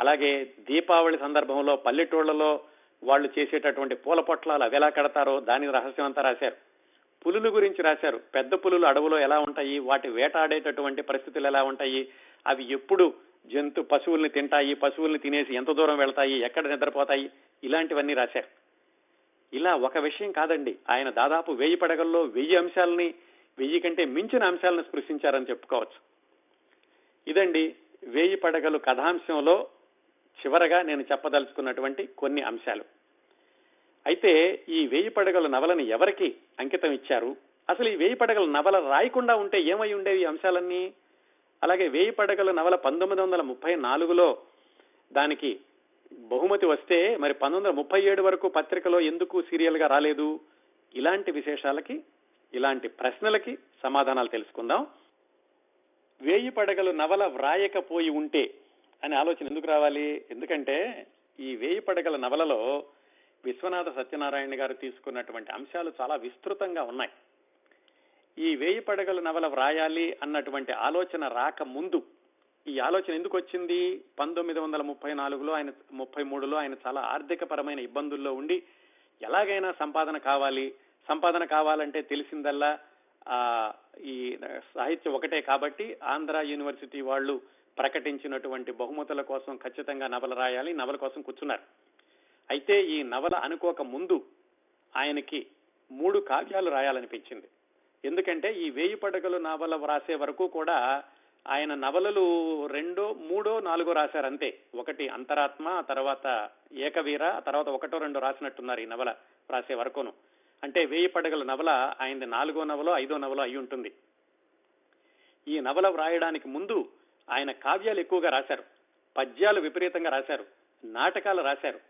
అలాగే దీపావళి సందర్భంలో పల్లెటూళ్ళలో వాళ్ళు చేసేటటువంటి పూల పొట్లాలు అవి ఎలా కడతారో దాని రహస్యం అంతా రాశారు. పులుల గురించి రాశారు. పెద్ద పులులు అడవులో ఎలా ఉంటాయి వాటి వేటాడేటటువంటి పరిస్థితులు ఎలా ఉంటాయి అవి ఎప్పుడు జంతు పశువుల్ని తింటాయి పశువుల్ని తినేసి ఎంత దూరం వెళ్తాయి ఎక్కడ నిద్రపోతాయి ఇలాంటివన్నీ రాశారు. ఇలా ఒక విషయం కాదండి. ఆయన దాదాపు వెయ్యి పడగల్లో వెయ్యి అంశాలని వెయ్యి కంటే మించిన అంశాలను స్పృశించారని చెప్పుకోవచ్చు. ఇదండి వేయి పడగలు కథాంశంలో చివరగా నేను చెప్పదలుచుకున్నటువంటి కొన్ని అంశాలు. అయితే ఈ వేయి పడగల నవలని ఎవరికి అంకితం ఇచ్చారు? అసలు ఈ వేయి పడగల నవల రాయకుండా ఉంటే ఏమై ఉండేవి అంశాలన్నీ? అలాగే వేయి పడగల నవల పంతొమ్మిది వందల ముప్పై నాలుగులో దానికి బహుమతి వస్తే మరి పంతొమ్మిది వందల ముప్పై ఏడు వరకు పత్రికలో ఎందుకు సీరియల్గా రాలేదు? ఇలాంటి విశేషాలకి ఇలాంటి ప్రశ్నలకి సమాధానాలు తెలుసుకుందాం. వేయి పడగలు నవల వ్రాయకపోయి ఉంటే అనే ఆలోచన ఎందుకు రావాలి? ఎందుకంటే ఈ వేయి పడగల నవలలో విశ్వనాథ సత్యనారాయణ గారు తీసుకున్నటువంటి అంశాలు చాలా విస్తృతంగా ఉన్నాయి. ఈ వేయి పడగల నవల వ్రాయాలి అన్నటువంటి ఆలోచన రాక ముందు ఈ ఆలోచన ఎందుకు వచ్చింది? పంతొమ్మిది వందల ముప్పై నాలుగులో ఆయన ముప్పై మూడులో ఆయన చాలా ఆర్థిక పరమైన ఇబ్బందుల్లో ఉండి ఎలాగైనా సంపాదన కావాలి. సంపాదన కావాలంటే తెలిసిందల్లా ఆ ఈ సాహిత్యం ఒకటే కాబట్టి ఆంధ్ర యూనివర్సిటీ వాళ్ళు ప్రకటించినటువంటి బహుమతుల కోసం ఖచ్చితంగా నవల రాయాలి నవల కోసం కూర్చున్నారు. అయితే ఈ నవల అనుకోక ముందు ఆయనకి మూడు కావ్యాలు రాయాలనిపించింది. ఎందుకంటే ఈ వేయి పడగలు నవల వ్రాసే వరకు కూడా ఆయన నవలలు రెండో మూడో నాలుగో రాశారు అంతే. ఒకటి అంతరాత్మ తర్వాత ఏకవీర తర్వాత ఒకటో రెండో రాసినట్టున్నారు ఈ నవల రాసే వరకును. అంటే వేయి పడగల నవల ఆయనది నాలుగో నవలో ఐదో నవలో అయి ఉంటుంది. ఈ నవల వ్రాయడానికి ముందు ఆయన కావ్యాలు ఎక్కువగా రాశారు. పద్యాలు విపరీతంగా రాశారు. నాటకాలు రాశారు.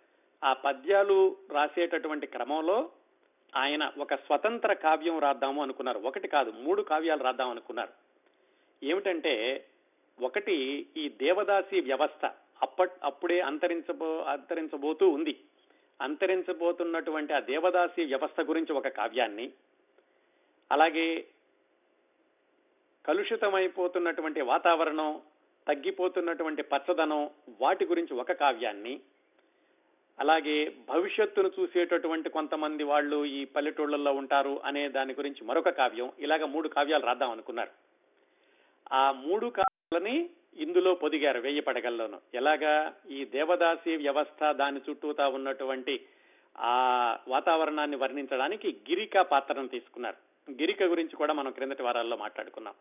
ఆ పద్యాలు రాసేటటువంటి క్రమంలో ఆయన ఒక స్వతంత్ర కావ్యం రాద్దాము అనుకున్నారు. ఒకటి కాదు మూడు కావ్యాలు రాద్దాం అనుకున్నారు ఏమిటంటే ఒకటి ఈ దేవదాసి వ్యవస్థ అప్పట్ అప్పుడే అంతరించబో అంతరించబోతూ ఉంది. అంతరించబోతున్నటువంటి ఆ దేవదాసి వ్యవస్థ గురించి ఒక కావ్యాన్ని అలాగే కలుషితమైపోతున్నటువంటి వాతావరణం తగ్గిపోతున్నటువంటి పచ్చదనం వాటి గురించి ఒక కావ్యాన్ని అలాగే భవిష్యత్తును చూసేటటువంటి కొంతమంది వాళ్ళు ఈ పల్లెటూళ్ళల్లో ఉంటారు అనే దాని గురించి మరొక కావ్యం ఇలాగ మూడు కావ్యాలు రాద్దాం అనుకున్నారు. ఆ మూడు కాలని ఇందులో పొదిగారు వెయ్యి పడగల్లోను. ఎలాగా? ఈ దేవదాసి వ్యవస్థ దాని చుట్టూతా ఉన్నటువంటి ఆ వాతావరణాన్ని వర్ణించడానికి గిరిక పాత్రను తీసుకున్నారు. గిరిక గురించి కూడా మనం క్రిందటి వారాల్లో మాట్లాడుకున్నాం.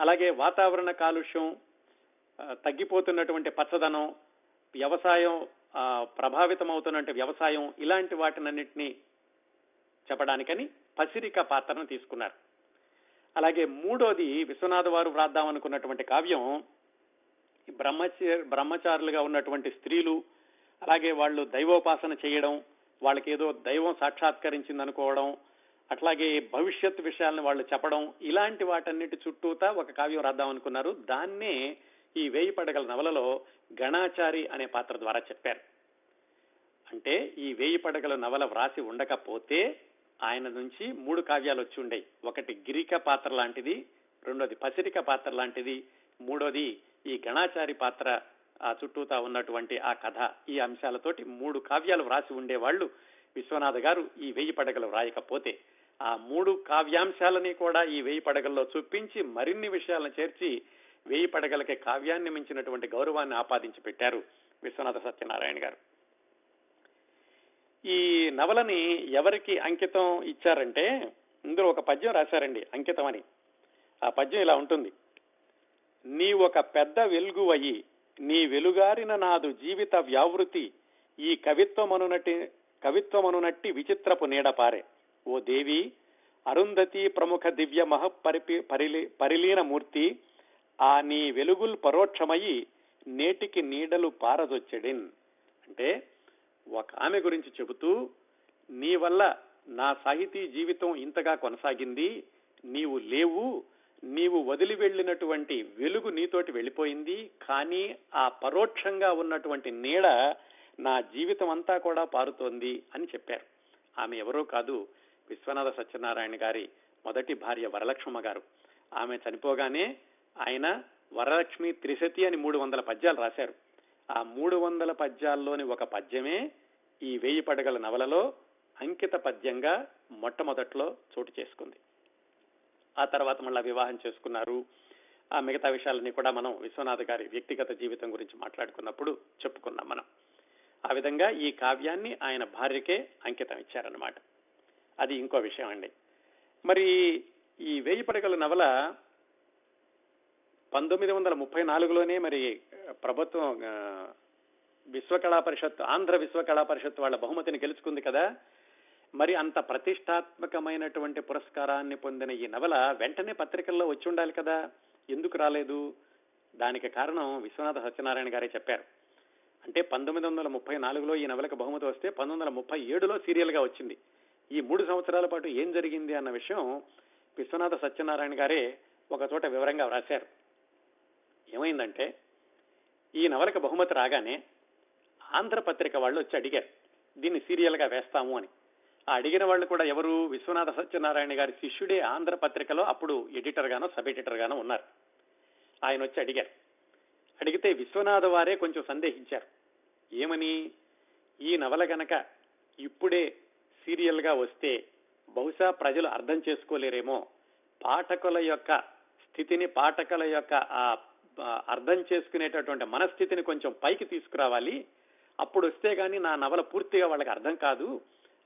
అలాగే వాతావరణ కాలుష్యం తగ్గిపోతున్నటువంటి పచ్చదనం వ్యవసాయం ప్రభావితమవుతున్నటువంటి వ్యవసాయం ఇలాంటి వాటినన్నింటినీ చెప్పడానికని పసిరిక పాత్రను తీసుకున్నారు. అలాగే మూడోది విశ్వనాథ వారు వ్రాద్దామనుకున్నటువంటి కావ్యం. బ్రహ్మచ బ్రహ్మచారులుగా ఉన్నటువంటి స్త్రీలు అలాగే వాళ్ళు దైవోపాసన చేయడం వాళ్ళకేదో దైవం సాక్షాత్కరించింది అనుకోవడం అట్లాగే భవిష్యత్ విషయాలను వాళ్ళు చెప్పడం ఇలాంటి వాటన్నిటి చుట్టూతా ఒక కావ్యం రాద్దాం అనుకున్నారు. దాన్నే ఈ వేయి పడగల నవలలో గణాచారి అనే పాత్ర ద్వారా చెప్పారు. అంటే ఈ వేయి పడగల నవల వ్రాసి ఉండకపోతే ఆయన నుంచి మూడు కావ్యాలు వచ్చి ఉండేవి ఒకటి గిరిక పాత్ర లాంటిది రెండోది పసిరిక పాత్ర లాంటిది మూడోది ఈ గణాచారి పాత్ర ఆ చుట్టూతా ఉన్నటువంటి ఆ కథ. ఈ అంశాలతోటి మూడు కావ్యాలు వ్రాసి ఉండేవాళ్ళు విశ్వనాథ్ గారు ఈ వెయ్యి పడగలు వ్రాయకపోతే. ఆ మూడు కావ్యాంశాలని కూడా ఈ వెయ్యి పడగల్లో చూపించి మరిన్ని విషయాలను చేర్చి వేయి పడగలకి కావ్యాన్ని మించినటువంటి గౌరవాన్ని ఆపాదించి పెట్టారు విశ్వనాథ సత్యనారాయణ గారు. ఈ నవలని ఎవరికి అంకితం ఇచ్చారంటే ఇందులో ఒక పద్యం రాశారండి అంకితం అని. ఆ పద్యం ఇలా ఉంటుంది. నీ ఒక పెద్ద వెలుగు అయి నీ వెలుగారిన నాదు జీవిత వ్యావృతి ఈ కవిత్వమనునటి కవిత్వమనునట్టి విచిత్రపు నీడపారే ఓ దేవి అరుంధతి ప్రముఖ దివ్య మహపరిపి పరిలీన మూర్తి ఆ నీ వెలుగుల్ పరోక్షమయి నేటికి నీడలు పారదొచ్చడిన్. అంటే ఒక ఆమె గురించి చెబుతూ నీ వల్ల నా సాహితీ జీవితం ఇంతగా కొనసాగింది నీవు లేవు నీవు వదిలి వెళ్ళినటువంటి వెలుగు నీతోటి వెళ్ళిపోయింది కానీ ఆ పరోక్షంగా ఉన్నటువంటి నీడ నా జీవితం అంతా కూడా పారుతోంది అని చెప్పారు. ఆమె ఎవరో కాదు విశ్వనాథ సత్యనారాయణ గారి మొదటి భార్య వరలక్ష్మ గారు. ఆమె చనిపోగానే ఆయన వరలక్ష్మి త్రిశతి అని మూడు వందల పద్యాలు రాశారు. ఆ మూడు వందల పద్యాల్లోని ఒక పద్యమే ఈ వేయి పడగల నవలలో అంకిత పద్యంగా మొట్టమొదట్లో చోటు చేసుకుంది. ఆ తర్వాత మళ్ళా వివాహం చేసుకున్నారు. ఆ మిగతా విషయాలన్నీ కూడా మనం విశ్వనాథ్ గారి వ్యక్తిగత జీవితం గురించి మాట్లాడుకున్నప్పుడు చెప్పుకున్నాం మనం. ఆ విధంగా ఈ కావ్యాన్ని ఆయన భార్యకే అంకితం ఇచ్చారన్నమాట. అది ఇంకో విషయం అండి. మరి ఈ వేయి పడగల నవల పంతొమ్మిది వందల ముప్పై నాలుగులోనే మరి ప్రభుత్వం విశ్వకళా పరిషత్ ఆంధ్ర విశ్వకళా పరిషత్ వాళ్ళ బహుమతిని గెలుచుకుంది కదా. మరి అంత ప్రతిష్టాత్మకమైనటువంటి పురస్కారాన్ని పొందిన ఈ నవల వెంటనే పత్రికల్లో వచ్చి ఉండాలి కదా. ఎందుకు రాలేదు? దానికి కారణం విశ్వనాథ సత్యనారాయణ గారే చెప్పారు. అంటే పంతొమ్మిది వందల ముప్పై నాలుగులో ఈ నవలకు బహుమతి వస్తే పంతొమ్మిది వందల ముప్పై ఏడులో సీరియల్గా వచ్చింది. ఈ మూడు సంవత్సరాల పాటు ఏం జరిగింది అన్న విషయం విశ్వనాథ సత్యనారాయణ గారే ఒక చోట వివరంగా వ్రాశారు. ఏమైందంటే ఈ నవలకు బహుమతి రాగానే ఆంధ్రపత్రిక వాళ్ళు వచ్చి అడిగారు దీన్ని సీరియల్గా వేస్తాము అని. ఆ అడిగిన వాళ్ళు కూడా ఎవరు? విశ్వనాథ సత్యనారాయణ గారి శిష్యుడే ఆంధ్రపత్రికలో అప్పుడు ఎడిటర్ గానో సబ్ ఎడిటర్ గానో ఉన్నారు. ఆయన వచ్చి అడిగారు. అడిగితే విశ్వనాథ వారే కొంచెం సందేహించారు. ఏమని? ఈ నవల గనక ఇప్పుడే సీరియల్గా వస్తే బహుశా ప్రజలు అర్థం చేసుకోలేరేమో. పాఠకుల యొక్క స్థితిని పాఠకుల యొక్క ఆ, అర్థం చేసుకునేటటువంటి మనస్థితిని కొంచెం పైకి తీసుకురావాలి. అప్పుడు వస్తే గాని నా నవల పూర్తిగా వాళ్ళకి అర్థం కాదు.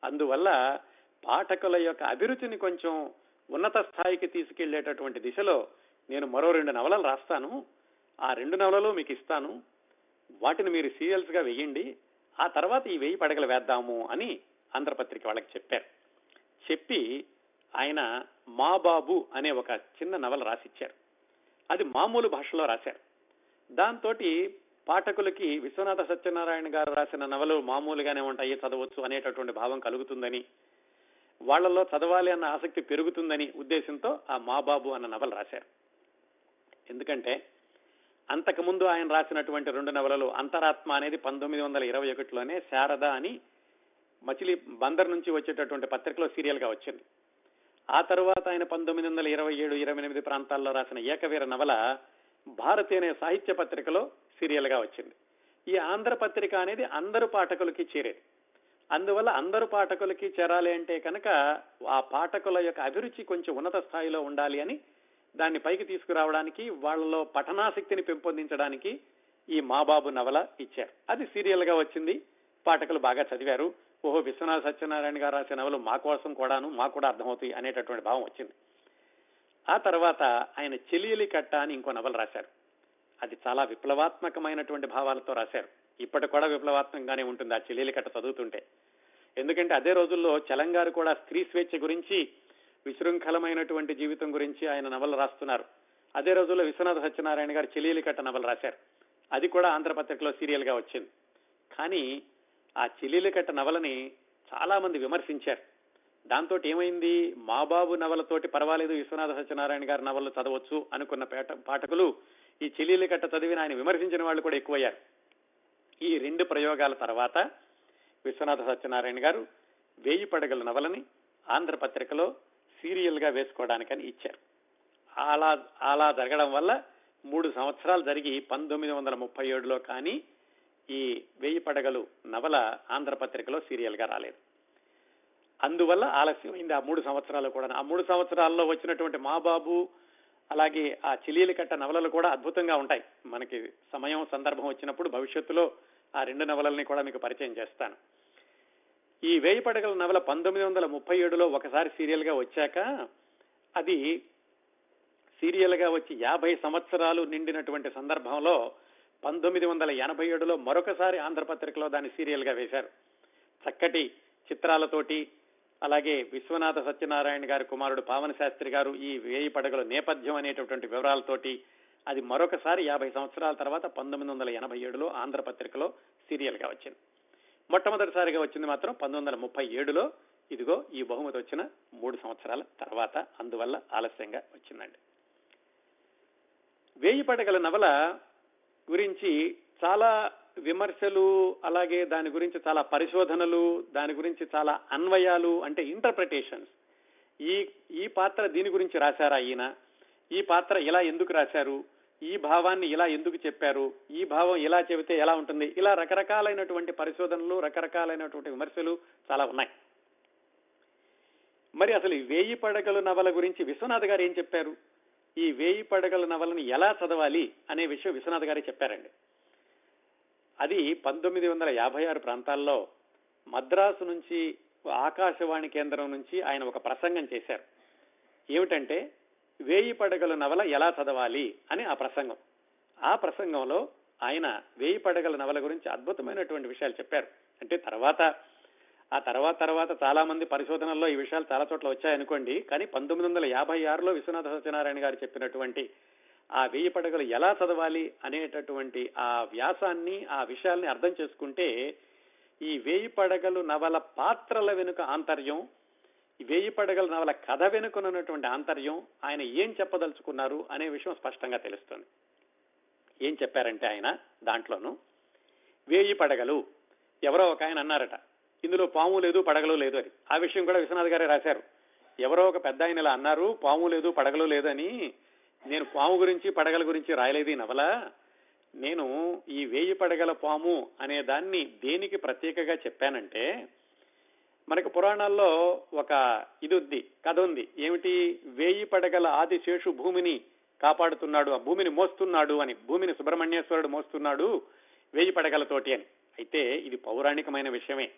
అందువల్ల పాఠకుల యొక్క అభిరుచిని కొంచెం ఉన్నత స్థాయికి తీసుకెళ్ళేటటువంటి దిశలో నేను మరో రెండు నవలలు రాస్తాను. ఆ రెండు నవలలు మీకు ఇస్తాను. వాటిని మీరు సీరియల్స్గా వేయండి. ఆ తర్వాత ఈ వెయ్యి పడగలు వేద్దాము అని ఆంధ్రపత్రిక వాళ్ళకి చెప్పారు. చెప్పి ఆయన మా బాబు అనే ఒక చిన్న నవల రాసిచ్చారు. అది మామూలు భాషలో రాశారు. దాంతో పాఠకులకి విశ్వనాథ సత్యనారాయణ గారు రాసిన నవలు మామూలుగానే ఉంటాయి చదవచ్చు అనేటటువంటి భావం కలుగుతుందని వాళ్ళలో చదవాలి అన్న ఆసక్తి పెరుగుతుందని ఉద్దేశంతో ఆ మా బాబు అన్న నవల రాశారు. ఎందుకంటే అంతకుముందు ఆయన రాసినటువంటి రెండు నవలలు అంతరాత్మ అనేది పంతొమ్మిది వందల ఇరవై ఒకటిలోనే శారద అని మచిలీ బందర్ నుంచి వచ్చేటటువంటి పత్రికలో సీరియల్గా వచ్చింది. ఆ తరువాత ఆయన పంతొమ్మిది వందల ఇరవై ఏడు ఇరవై ఎనిమిది ప్రాంతాల్లో రాసిన ఏకవీర నవల భారతి అనే సాహిత్య పత్రికలో సీరియల్గా వచ్చింది. ఈ ఆంధ్ర పత్రిక అనేది అందరు పాఠకులకి చేరేది. అందువల్ల అందరు పాఠకులకి చేరాలి అంటే కనుక ఆ పాఠకుల యొక్క అభిరుచి కొంచెం ఉన్నత స్థాయిలో ఉండాలి అని దాన్ని పైకి తీసుకురావడానికి వాళ్ళలో పఠనాసక్తిని పెంపొందించడానికి ఈ మాబాబు నవల ఇచ్చారు. అది సీరియల్గా వచ్చింది. పాఠకులు బాగా చదివారు. ఓహో విశ్వనాథ సత్యనారాయణ గారు రాసిన నవలు మా కోసం కూడాను మాకు కూడా అర్థమవుతాయి అనేటటువంటి భావం వచ్చింది. ఆ తర్వాత ఆయన చెలియలి కట్ట అని ఇంకో నవలు రాశారు. అది చాలా విప్లవాత్మకమైనటువంటి భావాలతో రాశారు. ఇప్పటి కూడా విప్లవాత్మకంగానే ఉంటుంది ఆ చెల్లెలి కట్ట చదువుతుంటే. ఎందుకంటే అదే రోజుల్లో చలంగారు కూడా స్త్రీ స్వేచ్ఛ గురించి విశృంఖలమైనటువంటి జీవితం గురించి ఆయన నవలు రాస్తున్నారు. అదే రోజుల్లో విశ్వనాథ సత్యనారాయణ గారు చెలియలి కట్ట నవలు రాశారు. అది కూడా ఆంధ్రపత్రికలో సీరియల్గా వచ్చింది. కానీ ఆ చెల్లెలి కట్ట నవలని చాలా మంది విమర్శించారు. దాంతో ఏమైంది? మా బాబు నవలతోటి పర్వాలేదు విశ్వనాథ సత్యనారాయణ గారి నవలు చదవచ్చు అనుకున్న పేట పాఠకులు ఈ చెల్లెలి కట్ట చదివిన ఆయన విమర్శించిన వాళ్ళు కూడా ఎక్కువయ్యారు. ఈ రెండు ప్రయోగాల తర్వాత విశ్వనాథ సత్యనారాయణ గారు వేయి పడగల నవలని ఆంధ్రపత్రికలో సీరియల్గా వేసుకోవడానికని ఇచ్చారు. అలా అలా జరగడం వల్ల మూడు సంవత్సరాలు జరిగి పంతొమ్మిది వందల ముప్పై ఏడులో కానీ ఈ వేయి పడగలు నవల ఆంధ్రపత్రికలో సీరియల్గా రాలేదు. అందువల్ల ఆలస్యమైంది ఆ మూడు సంవత్సరాలు కూడా. ఆ మూడు సంవత్సరాల్లో వచ్చినటువంటి మా బాబు అలాగే ఆ చిలీలు కట్ట నవలలు కూడా అద్భుతంగా ఉంటాయి. మనకి సమయం సందర్భం వచ్చినప్పుడు భవిష్యత్తులో ఆ రెండు నవలల్ని కూడా మీకు పరిచయం చేస్తాను. ఈ వేయి పడగల నవల పంతొమ్మిది వందల ముప్పై ఏడులో ఒకసారి సీరియల్గా వచ్చాక అది సీరియల్గా వచ్చి యాభై సంవత్సరాలు నిండినటువంటి సందర్భంలో పంతొమ్మిది వందల ఎనభై ఏడులో మరొకసారి ఆంధ్రపత్రికలో దాన్ని సీరియల్గా వేశారు. చక్కటి చిత్రాలతోటి అలాగే విశ్వనాథ సత్యనారాయణ గారి కుమారుడు పావన శాస్త్రి గారు ఈ వేయి పడగల నేపథ్యం అనేటటువంటి వివరాలతోటి అది మరొకసారి యాభై సంవత్సరాల తర్వాత పంతొమ్మిది వందల ఎనభై ఏడులో ఆంధ్రపత్రికలో సీరియల్గా వచ్చింది. మొట్టమొదటిసారిగా వచ్చింది మాత్రం పంతొమ్మిది వందల ముప్పై ఏడులో. ఇదిగో ఈ బహుమతి వచ్చిన మూడు సంవత్సరాల తర్వాత అందువల్ల ఆలస్యంగా వచ్చిందండి. వేయి పడగల నవల గురించి చాలా విమర్శలు అలాగే దాని గురించి చాలా పరిశోధనలు దాని గురించి చాలా అన్వయాలు అంటే ఇంటర్ప్రిటేషన్స్ ఈ ఈ పాత్ర దీని గురించి రాశారా ఈయన? ఈ పాత్ర ఇలా ఎందుకు రాశారు? ఈ భావాన్ని ఇలా ఎందుకు చెప్పారు? ఈ భావం ఇలా చెబితే ఎలా ఉంటుంది? ఇలా రకరకాలైనటువంటి పరిశోధనలు రకరకాలైనటువంటి విమర్శలు చాలా ఉన్నాయి. మరి అసలు వేయి పడగలు నవల గురించి విశ్వనాథ్ గారు ఏం చెప్పారు? ఈ వేయి పడగల నవలను ఎలా చదవాలి అనే విషయం విశ్వనాథ్ గారే చెప్పారండి. అది పంతొమ్మిది వందల యాభై ఆరు ప్రాంతాల్లో మద్రాసు నుంచి ఆకాశవాణి కేంద్రం నుంచి ఆయన ఒక ప్రసంగం చేశారు. ఏమిటంటే వేయి పడగల నవల ఎలా చదవాలి అని ఆ ప్రసంగం. ఆ ప్రసంగంలో ఆయన వేయి పడగల నవల గురించి అద్భుతమైనటువంటి విషయాలు చెప్పారు. అంటే తర్వాత ఆ తర్వాత తర్వాత చాలా మంది పరిశోధనల్లో ఈ విషయాలు చాలా చోట్ల వచ్చాయనుకోండి కానీ పంతొమ్మిది వందల యాభై ఆరులో విశ్వనాథ సత్యనారాయణ గారు చెప్పినటువంటి ఆ వెయ్యి పడగలు ఎలా చదవాలి అనేటటువంటి ఆ వ్యాసాన్ని ఆ విషయాల్ని అర్థం చేసుకుంటే ఈ వేయి పడగలు నవల పాత్రల వెనుక ఆంతర్యం ఈ వేయి పడగల నవల కథ వెనుకనున్నటువంటి ఆంతర్యం ఆయన ఏం చెప్పదలుచుకున్నారు అనే విషయం స్పష్టంగా తెలుస్తుంది. ఏం చెప్పారంటే ఆయన దాంట్లోనూ వేయి పడగలు ఎవరో ఒక ఆయన అన్నారట ఇందులో పాము లేదు పడగలు లేదు అని. ఆ విషయం కూడా విశ్వనాథ్ గారే రాశారు. ఎవరో ఒక పెద్ద ఆయన ఇలా అన్నారు పాము లేదు పడగలు లేదని. నేను పాము గురించి పడగల గురించి రాయలేదు ఈ నవల. నేను ఈ వేయి పడగల పాము అనే దాన్ని దేనికి ప్రత్యేకగా చెప్పానంటే మనకు పురాణాల్లో ఒక ఇది ఉంది కథ ఉంది. ఏమిటి? వేయి పడగల ఆదిశేషు భూమిని కాపాడుతున్నాడు ఆ భూమిని మోస్తున్నాడు అని. భూమిని సుబ్రహ్మణ్యేశ్వరుడు మోస్తున్నాడు వేయి పడగలతోటి అని. అయితే ఇది పౌరాణికమైన విషయమే.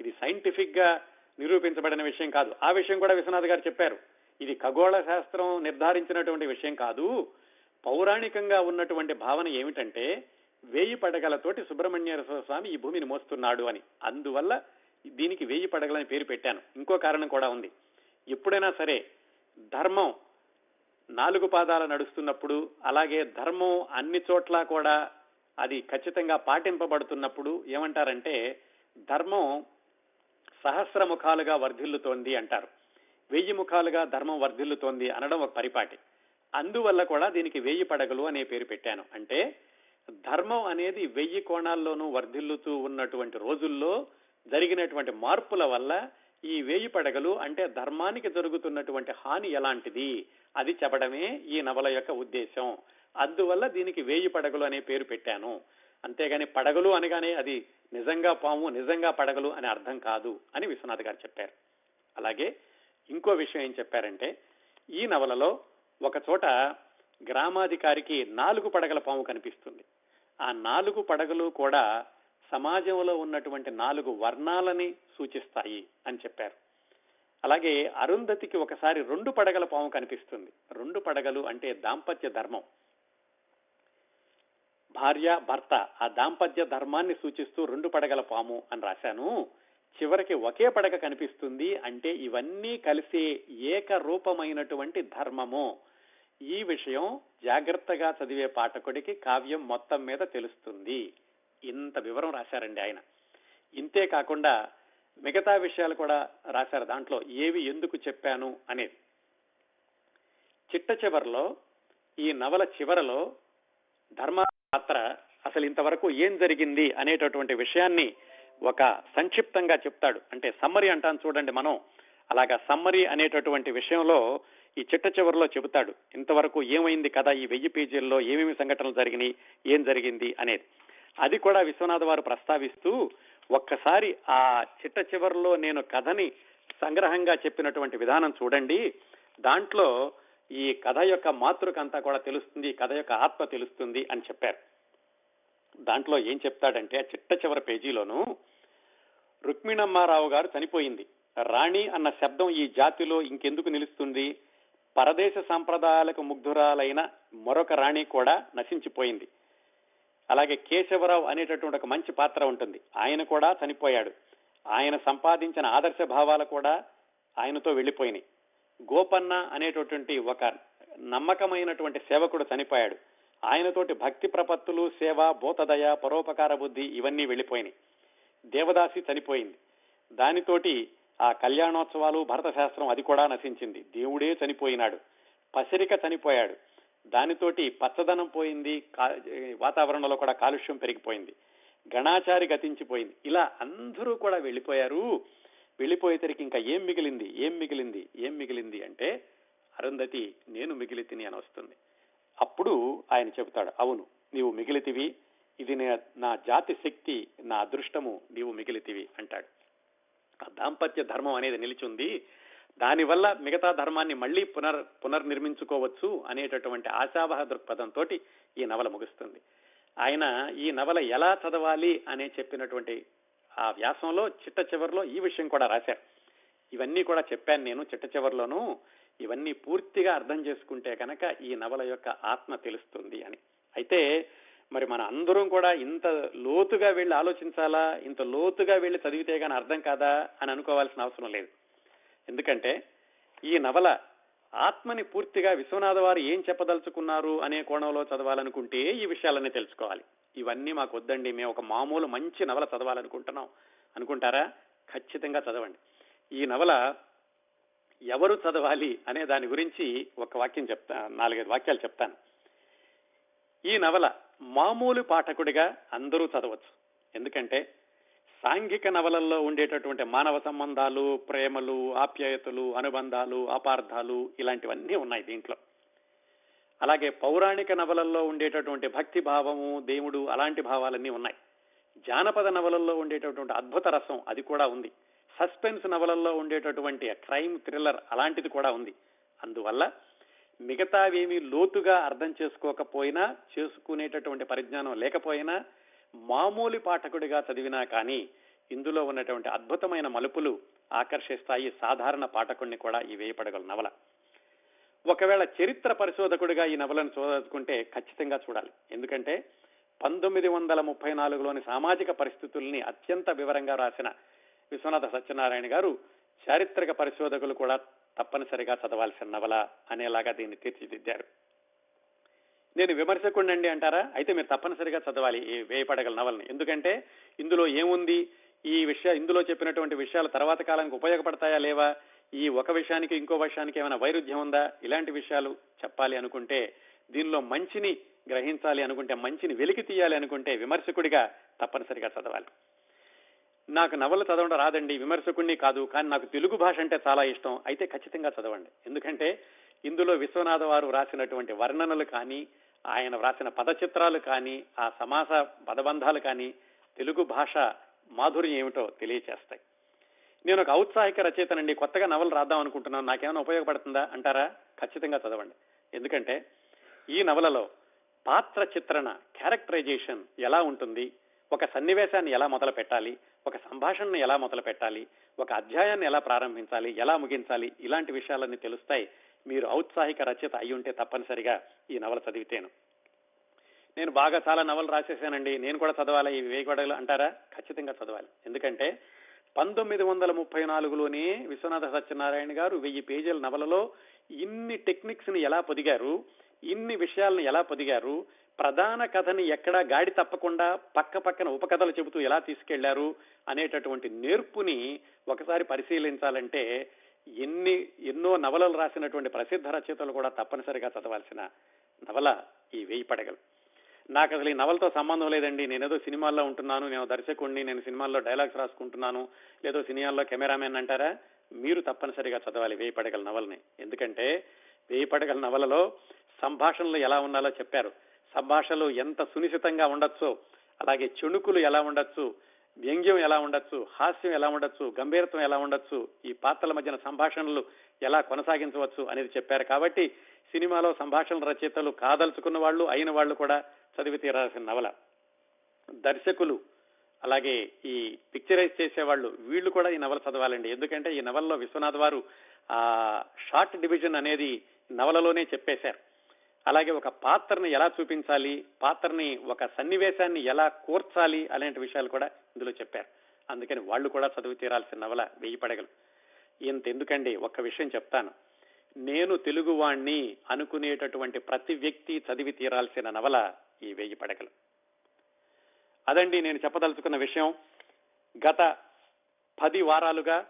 ఇది సైంటిఫిక్గా నిరూపించబడిన విషయం కాదు. ఆ విషయం కూడా విశ్వనాథ్ గారు చెప్పారు. ఇది ఖగోళ శాస్త్రం నిర్ధారించినటువంటి విషయం కాదు. పౌరాణికంగా ఉన్నటువంటి భావన ఏమిటంటే వేయి పడగలతోటి సుబ్రహ్మణ్యేశ్వర స్వామి ఈ భూమిని మోస్తున్నాడు అని. అందువల్ల దీనికి వేయి పడగలని పేరు పెట్టాను. ఇంకో కారణం కూడా ఉంది. ఎప్పుడైనా సరే ధర్మం నాలుగు పాదాలు నడుస్తున్నప్పుడు అలాగే ధర్మం అన్ని చోట్ల కూడా అది ఖచ్చితంగా పాటింపబడుతున్నప్పుడు ఏమంటారంటే ధర్మం సహస్ర ముఖాలుగా వర్ధిల్లుతోంది అంటారు. వెయ్యి ముఖాలుగా ధర్మం వర్ధిల్లుతోంది అనడం ఒక పరిపాటి. అందువల్ల కూడా దీనికి వెయ్యి పడగలు అనే పేరు పెట్టాను. అంటే ధర్మం అనేది వెయ్యి కోణాల్లోనూ వర్ధిల్లుతూ ఉన్నటువంటి రోజుల్లో జరిగినటువంటి మార్పుల వల్ల ఈ వేయి పడగలు అంటే ధర్మానికి జరుగుతున్నటువంటి హాని ఎలాంటిది? అది చెప్పడమే ఈ నవల యొక్క ఉద్దేశం. అందువల్ల దీనికి వేయి పడగలు అనే పేరు పెట్టాను. అంతేగాని పడగలు అనగానే అది నిజంగా పాము నిజంగా పడగలు అని అర్థం కాదు అని విశ్వనాథ్ గారు చెప్పారు. అలాగే ఇంకో విషయం ఏం చెప్పారంటే ఈ నవలలో ఒక చోట గ్రామాధికారికి నాలుగు పడగల పాము కనిపిస్తుంది. ఆ నాలుగు పడగలు కూడా సమాజంలో ఉన్నటువంటి నాలుగు వర్ణాలని సూచిస్తాయి అని చెప్పారు. అలాగే అరుంధతికి ఒకసారి రెండు పడగల పాము కనిపిస్తుంది. రెండు పడగలు అంటే దాంపత్య ధర్మం. భార్య భర్త ఆ దాంపత్య ధర్మాన్ని సూచిస్తూ రెండు పడగల పాము అని రాశాను. చివరికి ఒకే పడగ కనిపిస్తుంది అంటే ఇవన్నీ కలిసే ఏకరూపమైనటువంటి ధర్మము. ఈ విషయం జాగ్రత్తగా చదివే పాఠకుడికి కావ్యం మొత్తం మీద తెలుస్తుంది. ఇంత వివరం రాశారండి ఆయన. ఇంతే కాకుండా మిగతా విషయాలు కూడా రాశారు దాంట్లో. ఏవి ఎందుకు చెప్పాను అనేది. చిట్ట చివరిలో ఈ నవల చివరలో ధర్మ పాత్ర అసలు ఇంతవరకు ఏం జరిగింది అనేటటువంటి విషయాన్ని ఒక సంక్షిప్తంగా చెప్తాడు. అంటే సమ్మరి అంటాను చూడండి మనం. అలాగా సమ్మరి అనేటటువంటి విషయంలో ఈ చిట్ట చివరిలో చెబుతాడు. ఇంతవరకు ఏమైంది కదా ఈ వెయ్యి పేజీల్లో ఏమేమి సంఘటనలు జరిగినాయి? ఏం జరిగింది అనేది. అది కూడా విశ్వనాథ్ వారు ప్రస్తావిస్తూ ఒక్కసారి ఆ చిట్ట చివరిలో నేను కథని సంగ్రహంగా చెప్పినటువంటి విధానం చూడండి. దాంట్లో ఈ కథ యొక్క మాతృక అంతా కూడా తెలుస్తుంది కథ యొక్క ఆత్మ తెలుస్తుంది అని చెప్పారు. దాంట్లో ఏం చెప్తాడంటే చిట్ట చివరి పేజీలోను రుక్మిణమ్మారావు గారు చనిపోయింది. రాణి అన్న శబ్దం ఈ జాతిలో ఇంకెందుకు నిలుస్తుంది? పరదేశ సంప్రదాయాలకు ముగ్ధురాలైన మరొక రాణి కూడా నశించిపోయింది. అలాగే కేశవరావు అనేటటువంటి ఒక మంచి పాత్ర ఉంటుంది. ఆయన కూడా చనిపోయాడు. ఆయన సంపాదించిన ఆదర్శ భావాలు కూడా ఆయనతో వెళ్ళిపోయినాయి గోపన్న అనేటటువంటి ఒక నమ్మకమైనటువంటి సేవకుడు చనిపోయాడు. ఆయనతోటి భక్తి ప్రపత్తులు సేవ భూతదయ పరోపకార బుద్ధి ఇవన్నీ వెళ్ళిపోయినాయి. దేవదాసి చనిపోయింది. దానితోటి ఆ కళ్యాణోత్సవాలు భరత శాస్త్రం అది కూడా నశించింది. దేవుడే చనిపోయినాడు. పసిరిక చనిపోయాడు. దానితోటి పచ్చదనం పోయింది వాతావరణంలో కూడా కాలుష్యం పెరిగిపోయింది. గణాచారి గతించిపోయింది. ఇలా అందరూ కూడా వెళ్ళిపోయారు. వెళ్ళిపోయేసరికి ఇంకా ఏం మిగిలింది? ఏం మిగిలింది? ఏం మిగిలింది? అంటే అరుంధతి నేను మిగిలి తిని అని వస్తుంది. అప్పుడు అప్పుడు ఆయన చెబుతాడు అవును నీవు మిగిలితివి ఇది నా జాతి శక్తి నా అదృష్టము నీవు మిగిలితివి అంటాడు. ఆ దాంపత్య ధర్మం అనేది నిలిచింది దానివల్ల మిగతా ధర్మాన్ని మళ్ళీ పునర్ పునర్నిర్మించుకోవచ్చు అనేటటువంటి ఆశావహ దృక్పథంతో ఈ నవల ముగుస్తుంది. ఆయన ఈ నవల ఎలా చదవాలి అనే చెప్పినటువంటి ఆ వ్యాసంలో చిట్ట చివరిలో ఈ విషయం కూడా రాశారు. ఇవన్నీ కూడా చెప్పాను నేను చిట్ట చివరిలోనూ. ఇవన్నీ పూర్తిగా అర్థం చేసుకుంటే కనుక ఈ నవల యొక్క ఆత్మ తెలుస్తుంది అని. అయితే మరి మన అందరం కూడా ఇంత లోతుగా వెళ్ళి ఆలోచించాలా? ఇంత లోతుగా వెళ్ళి చదివితే కానీ అర్థం కాదా అని అనుకోవాల్సిన అవసరం లేదు. ఎందుకంటే ఈ నవల ఆత్మని పూర్తిగా విశ్వనాథ వారు ఏం చెప్పదలుచుకున్నారు అనే కోణంలో చదవాలనుకుంటే ఈ విషయాలన్నీ తెలుసుకోవాలి. ఇవన్నీ మాకు వద్దండి మేము ఒక మామూలు మంచి నవల చదవాలనుకుంటున్నాం. అనుకుంటారా? ఖచ్చితంగా చదవండి. ఈ నవల ఎవరు చదవాలి అనే దాని గురించి ఒక వాక్యం చెప్తా నాలుగైదు వాక్యాలు చెప్తాను. ఈ నవల మామూలు పాఠకుడిగా అందరూ చదవచ్చు. ఎందుకంటే సాంఘిక నవలల్లో ఉండేటటువంటి మానవ సంబంధాలు ప్రేమలు ఆప్యాయతలు అనుబంధాలు అపార్థాలు ఇలాంటివన్నీ ఉన్నాయి దీంట్లో. అలాగే పౌరాణిక నవలల్లో ఉండేటటువంటి భక్తి భావము దేవుడు అలాంటి భావాలన్నీ ఉన్నాయి. జానపద నవలల్లో ఉండేటటువంటి అద్భుత రసం అది కూడా ఉంది. సస్పెన్స్ నవలల్లో ఉండేటటువంటి క్రైమ్ థ్రిల్లర్ అలాంటిది కూడా ఉంది. అందువల్ల మిగతావేమీ లోతుగా అర్థం చేసుకోకపోయినా చేసుకునేటటువంటి పరిజ్ఞానం లేకపోయినా మామూలు పాఠకుడిగా చదివినా కానీ ఇందులో ఉన్నటువంటి అద్భుతమైన మలుపులు ఆకర్షిస్తాయి సాధారణ పాఠకుణ్ణి కూడా ఈ వేయపడగల నవల. ఒకవేళ చరిత్ర పరిశోధకుడిగా ఈ నవలను చదువుకుంటే ఖచ్చితంగా చూడాలి. ఎందుకంటే పంతొమ్మిది వందల ముప్పై నాలుగులోని సామాజిక పరిస్థితుల్ని అత్యంత వివరంగా రాసిన విశ్వనాథ సత్యనారాయణ గారు చారిత్రక పరిశోధకులు కూడా తప్పనిసరిగా చదవాల్సిన నవల అనేలాగా దీన్ని తీర్చిదిద్దారు. నేను విమర్శకుండండి అంటారా? అయితే మీరు తప్పనిసరిగా చదవాలి ఈ వేయపడగల నవల్ని. ఎందుకంటే ఇందులో ఏముంది? ఈ విషయ ఇందులో చెప్పినటువంటి విషయాలు తర్వాత కాలానికి ఉపయోగపడతాయా లేవా? ఈ ఒక విషయానికి ఇంకో విషయానికి ఏమైనా వైరుధ్యం ఉందా? ఇలాంటి విషయాలు చెప్పాలి అనుకుంటే దీనిలో మంచిని గ్రహించాలి అనుకుంటే మంచిని వెలికి తీయాలి అనుకుంటే విమర్శకుడిగా తప్పనిసరిగా చదవాలి. నాకు నవలు చదవడం రాదండి విమర్శకుడిని కాదు కానీ నాకు తెలుగు భాష అంటే చాలా ఇష్టం. అయితే ఖచ్చితంగా చదవండి. ఎందుకంటే ఇందులో విశ్వనాథ వారు రాసినటువంటి వర్ణనలు కానీ ఆయన వ్రాసిన పదచిత్రాలు కానీ ఆ సమాస పదబంధాలు కానీ తెలుగు భాష మాధుర్యం ఏమిటో తెలియచేస్తాయి. నేను ఒక ఔత్సాహిక రచయితనండి కొత్తగా నవలు రాద్దాం అనుకుంటున్నాను. నాకేమైనా ఉపయోగపడుతుందా? అంటారా? ఖచ్చితంగా చదవండి. ఎందుకంటే ఈ నవలలో పాత్ర చిత్రణ క్యారెక్టరైజేషన్ ఎలా ఉంటుంది? ఒక సన్నివేశాన్ని ఎలా మొదలు పెట్టాలి? ఒక సంభాషణను ఎలా మొదలు పెట్టాలి? ఒక అధ్యాయాన్ని ఎలా ప్రారంభించాలి? ఎలా ముగించాలి? ఇలాంటి విషయాలన్నీ తెలుస్తాయి. మీరు ఔత్సాహిక రచయిత అయి ఉంటే తప్పనిసరిగా ఈ నవల చదివితేను. నేను బాగా చాలా నవలు రాసేసానండి. నేను కూడా చదవాలి. ఈ వేయగొడలు అంటారా? ఖచ్చితంగా చదవాలి. ఎందుకంటే పంతొమ్మిది వందల ముప్పై నాలుగులోనే విశ్వనాథ సత్యనారాయణ గారు వెయ్యి పేజీల నవలలో ఇన్ని టెక్నిక్స్ని ఎలా పొదిగారు ఇన్ని విషయాలను ఎలా పొదిగారు ప్రధాన కథని ఎక్కడా గాడి తప్పకుండా పక్క పక్కన ఉపకథలు చెబుతూ ఎలా తీసుకెళ్ళారు అనేటటువంటి నేర్పుని ఒకసారి పరిశీలించాలంటే ఎన్ని ఎన్నో నవలలు రాసినటువంటి ప్రసిద్ధ రచయితలు కూడా తప్పనిసరిగా చదవాల్సిన నవల ఈ వేయి పడగలు. నాకు అసలు ఈ నవలతో సంబంధం లేదండి. నేనేదో సినిమాల్లో ఉంటున్నాను నేను దర్శకుడిని నేను సినిమాల్లో డైలాగ్స్ రాసుకుంటున్నాను లేదో సినిమాల్లో కెమెరామెన్ అంటారా? మీరు తప్పనిసరిగా చదవాలి వేయి పడగల నవల్ని. ఎందుకంటే వేయి పడగల నవలలో సంభాషణలు ఎలా ఉండాలో చెప్పారు. సంభాషణలు ఎంత సునిశితంగా ఉండొచ్చో అలాగే చెణుకులు ఎలా ఉండొచ్చు వ్యంగ్యం ఎలా ఉండొచ్చు? హాస్యం ఎలా ఉండొచ్చు? గంభీరత్వం ఎలా ఉండొచ్చు? ఈ పాత్రల మధ్యన సంభాషణలు ఎలా కొనసాగించవచ్చు అనేది చెప్పారు. కాబట్టి సినిమాలో సంభాషణ రచయితలు కాదలుచుకున్న వాళ్ళు అయిన వాళ్ళు కూడా చదివి తీరాల్సిన నవల. దర్శకులు అలాగే ఈ పిక్చరైజ్ చేసేవాళ్ళు వీళ్ళు కూడా ఈ నవల చదవాలండి. ఎందుకంటే ఈ నవలలో విశ్వనాథ్ వారు ఆ షార్ట్ డివిజన్ అనేది నవలలోనే చెప్పేశారు. అలాగే ఒక పాత్రని ఎలా చూపించాలి పాత్రని ఒక సన్నివేశాన్ని ఎలా కూర్చాలి అలాంటి విషయాలు కూడా ఇందులో చెప్పారు. అందుకని వాళ్ళు కూడా చదివి తీరాల్సిన నవల వెయ్యి పడగలు. ఇంత ఎందుకండి ఒక్క విషయం చెప్తాను. నేను తెలుగువాణ్ణి అనుకునేటటువంటి ప్రతి వ్యక్తి చదివి తీరాల్సిన నవల ఈ వెయ్యి పడగలు. అదండి నేను చెప్పదలుచుకున్న విషయం. గత పది వారాలుగా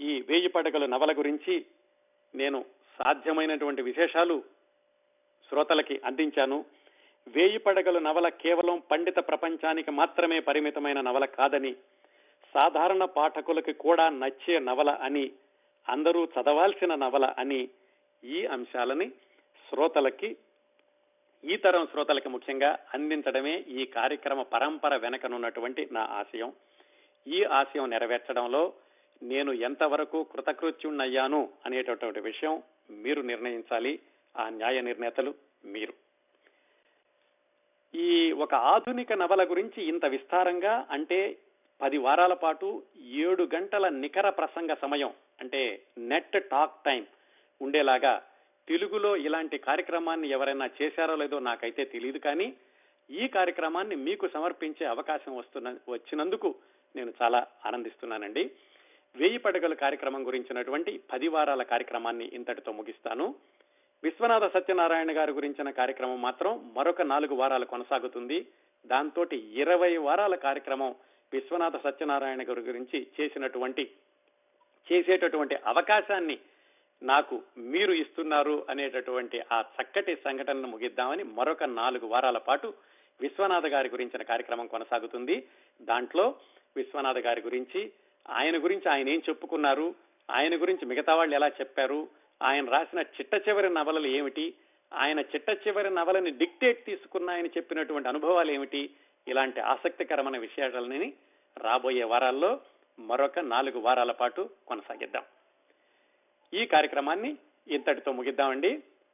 ఈ వేయి పడగలు నవల గురించి నేను సాధ్యమైనటువంటి విశేషాలు శ్రోతలకి అందించాను. వేయి పడగలు నవల కేవలం పండిత ప్రపంచానికి మాత్రమే పరిమితమైన నవల కాదని సాధారణ పాఠకులకి కూడా నచ్చే నవల అని అందరూ చదవాల్సిన నవల అని ఈ అంశాలని శ్రోతలకి ఈ తరం శ్రోతలకి ముఖ్యంగా అందించడమే ఈ కార్యక్రమ పరంపర వెనకనున్నటువంటి నా ఆశయం. ఈ ఆశయం నెరవేర్చడంలో నేను ఎంతవరకు కృతకృత్యుణ్ణయ్యాను అనేటటువంటి విషయం మీరు నిర్ణయించాలి. ఆ న్యాయ నిర్ణేతలు మీరు. ఈ ఒక ఆధునిక నవల గురించి ఇంత విస్తారంగా అంటే పది వారాల పాటు ఏడు గంటల నికర ప్రసంగ సమయం అంటే నెట్ టాక్ టైం ఉండేలాగా తెలుగులో ఇలాంటి కార్యక్రమాన్ని ఎవరైనా చేశారో లేదో నాకైతే తెలియదు కానీ ఈ కార్యక్రమాన్ని మీకు సమర్పించే అవకాశం వస్తున్న వచ్చినందుకు నేను చాలా ఆనందిస్తున్నానండి. వేయి పడగల కార్యక్రమం గురించినటువంటి పది వారాల కార్యక్రమాన్ని ఇంతటితో ముగిస్తాను. విశ్వనాథ సత్యనారాయణ గారి గురించిన కార్యక్రమం మాత్రం మరొక నాలుగు వారాలు కొనసాగుతుంది. దాంతో ఇరవై వారాల కార్యక్రమం విశ్వనాథ సత్యనారాయణ గారి గురించి చేసినటువంటి చేసేటటువంటి అవకాశాన్ని నాకు మీరు ఇస్తున్నారు అనేటటువంటి ఆ చక్కటి సంఘటనను ముగిద్దామని మరొక నాలుగు వారాల పాటు విశ్వనాథ గారి గురించిన కార్యక్రమం కొనసాగుతుంది. దాంట్లో విశ్వనాథ గారి గురించి ఆయన గురించి ఆయన ఏం చెప్పుకున్నారు ఆయన గురించి మిగతా వాళ్ళు ఎలా చెప్పారు ఆయన రాసిన చిట్ట చివరి నవలలు ఏమిటి? ఆయన చిట్ట చివరి నవలని డిక్టేట్ తీసుకున్నాయని చెప్పినటువంటి అనుభవాలు ఏమిటి? ఇలాంటి ఆసక్తికరమైన విషయాలని రాబోయే వారాల్లో మరొక నాలుగు వారాల పాటు కొనసాగిద్దాం. ఈ కార్యక్రమాన్ని ఇంతటితో ముగిద్దామండి.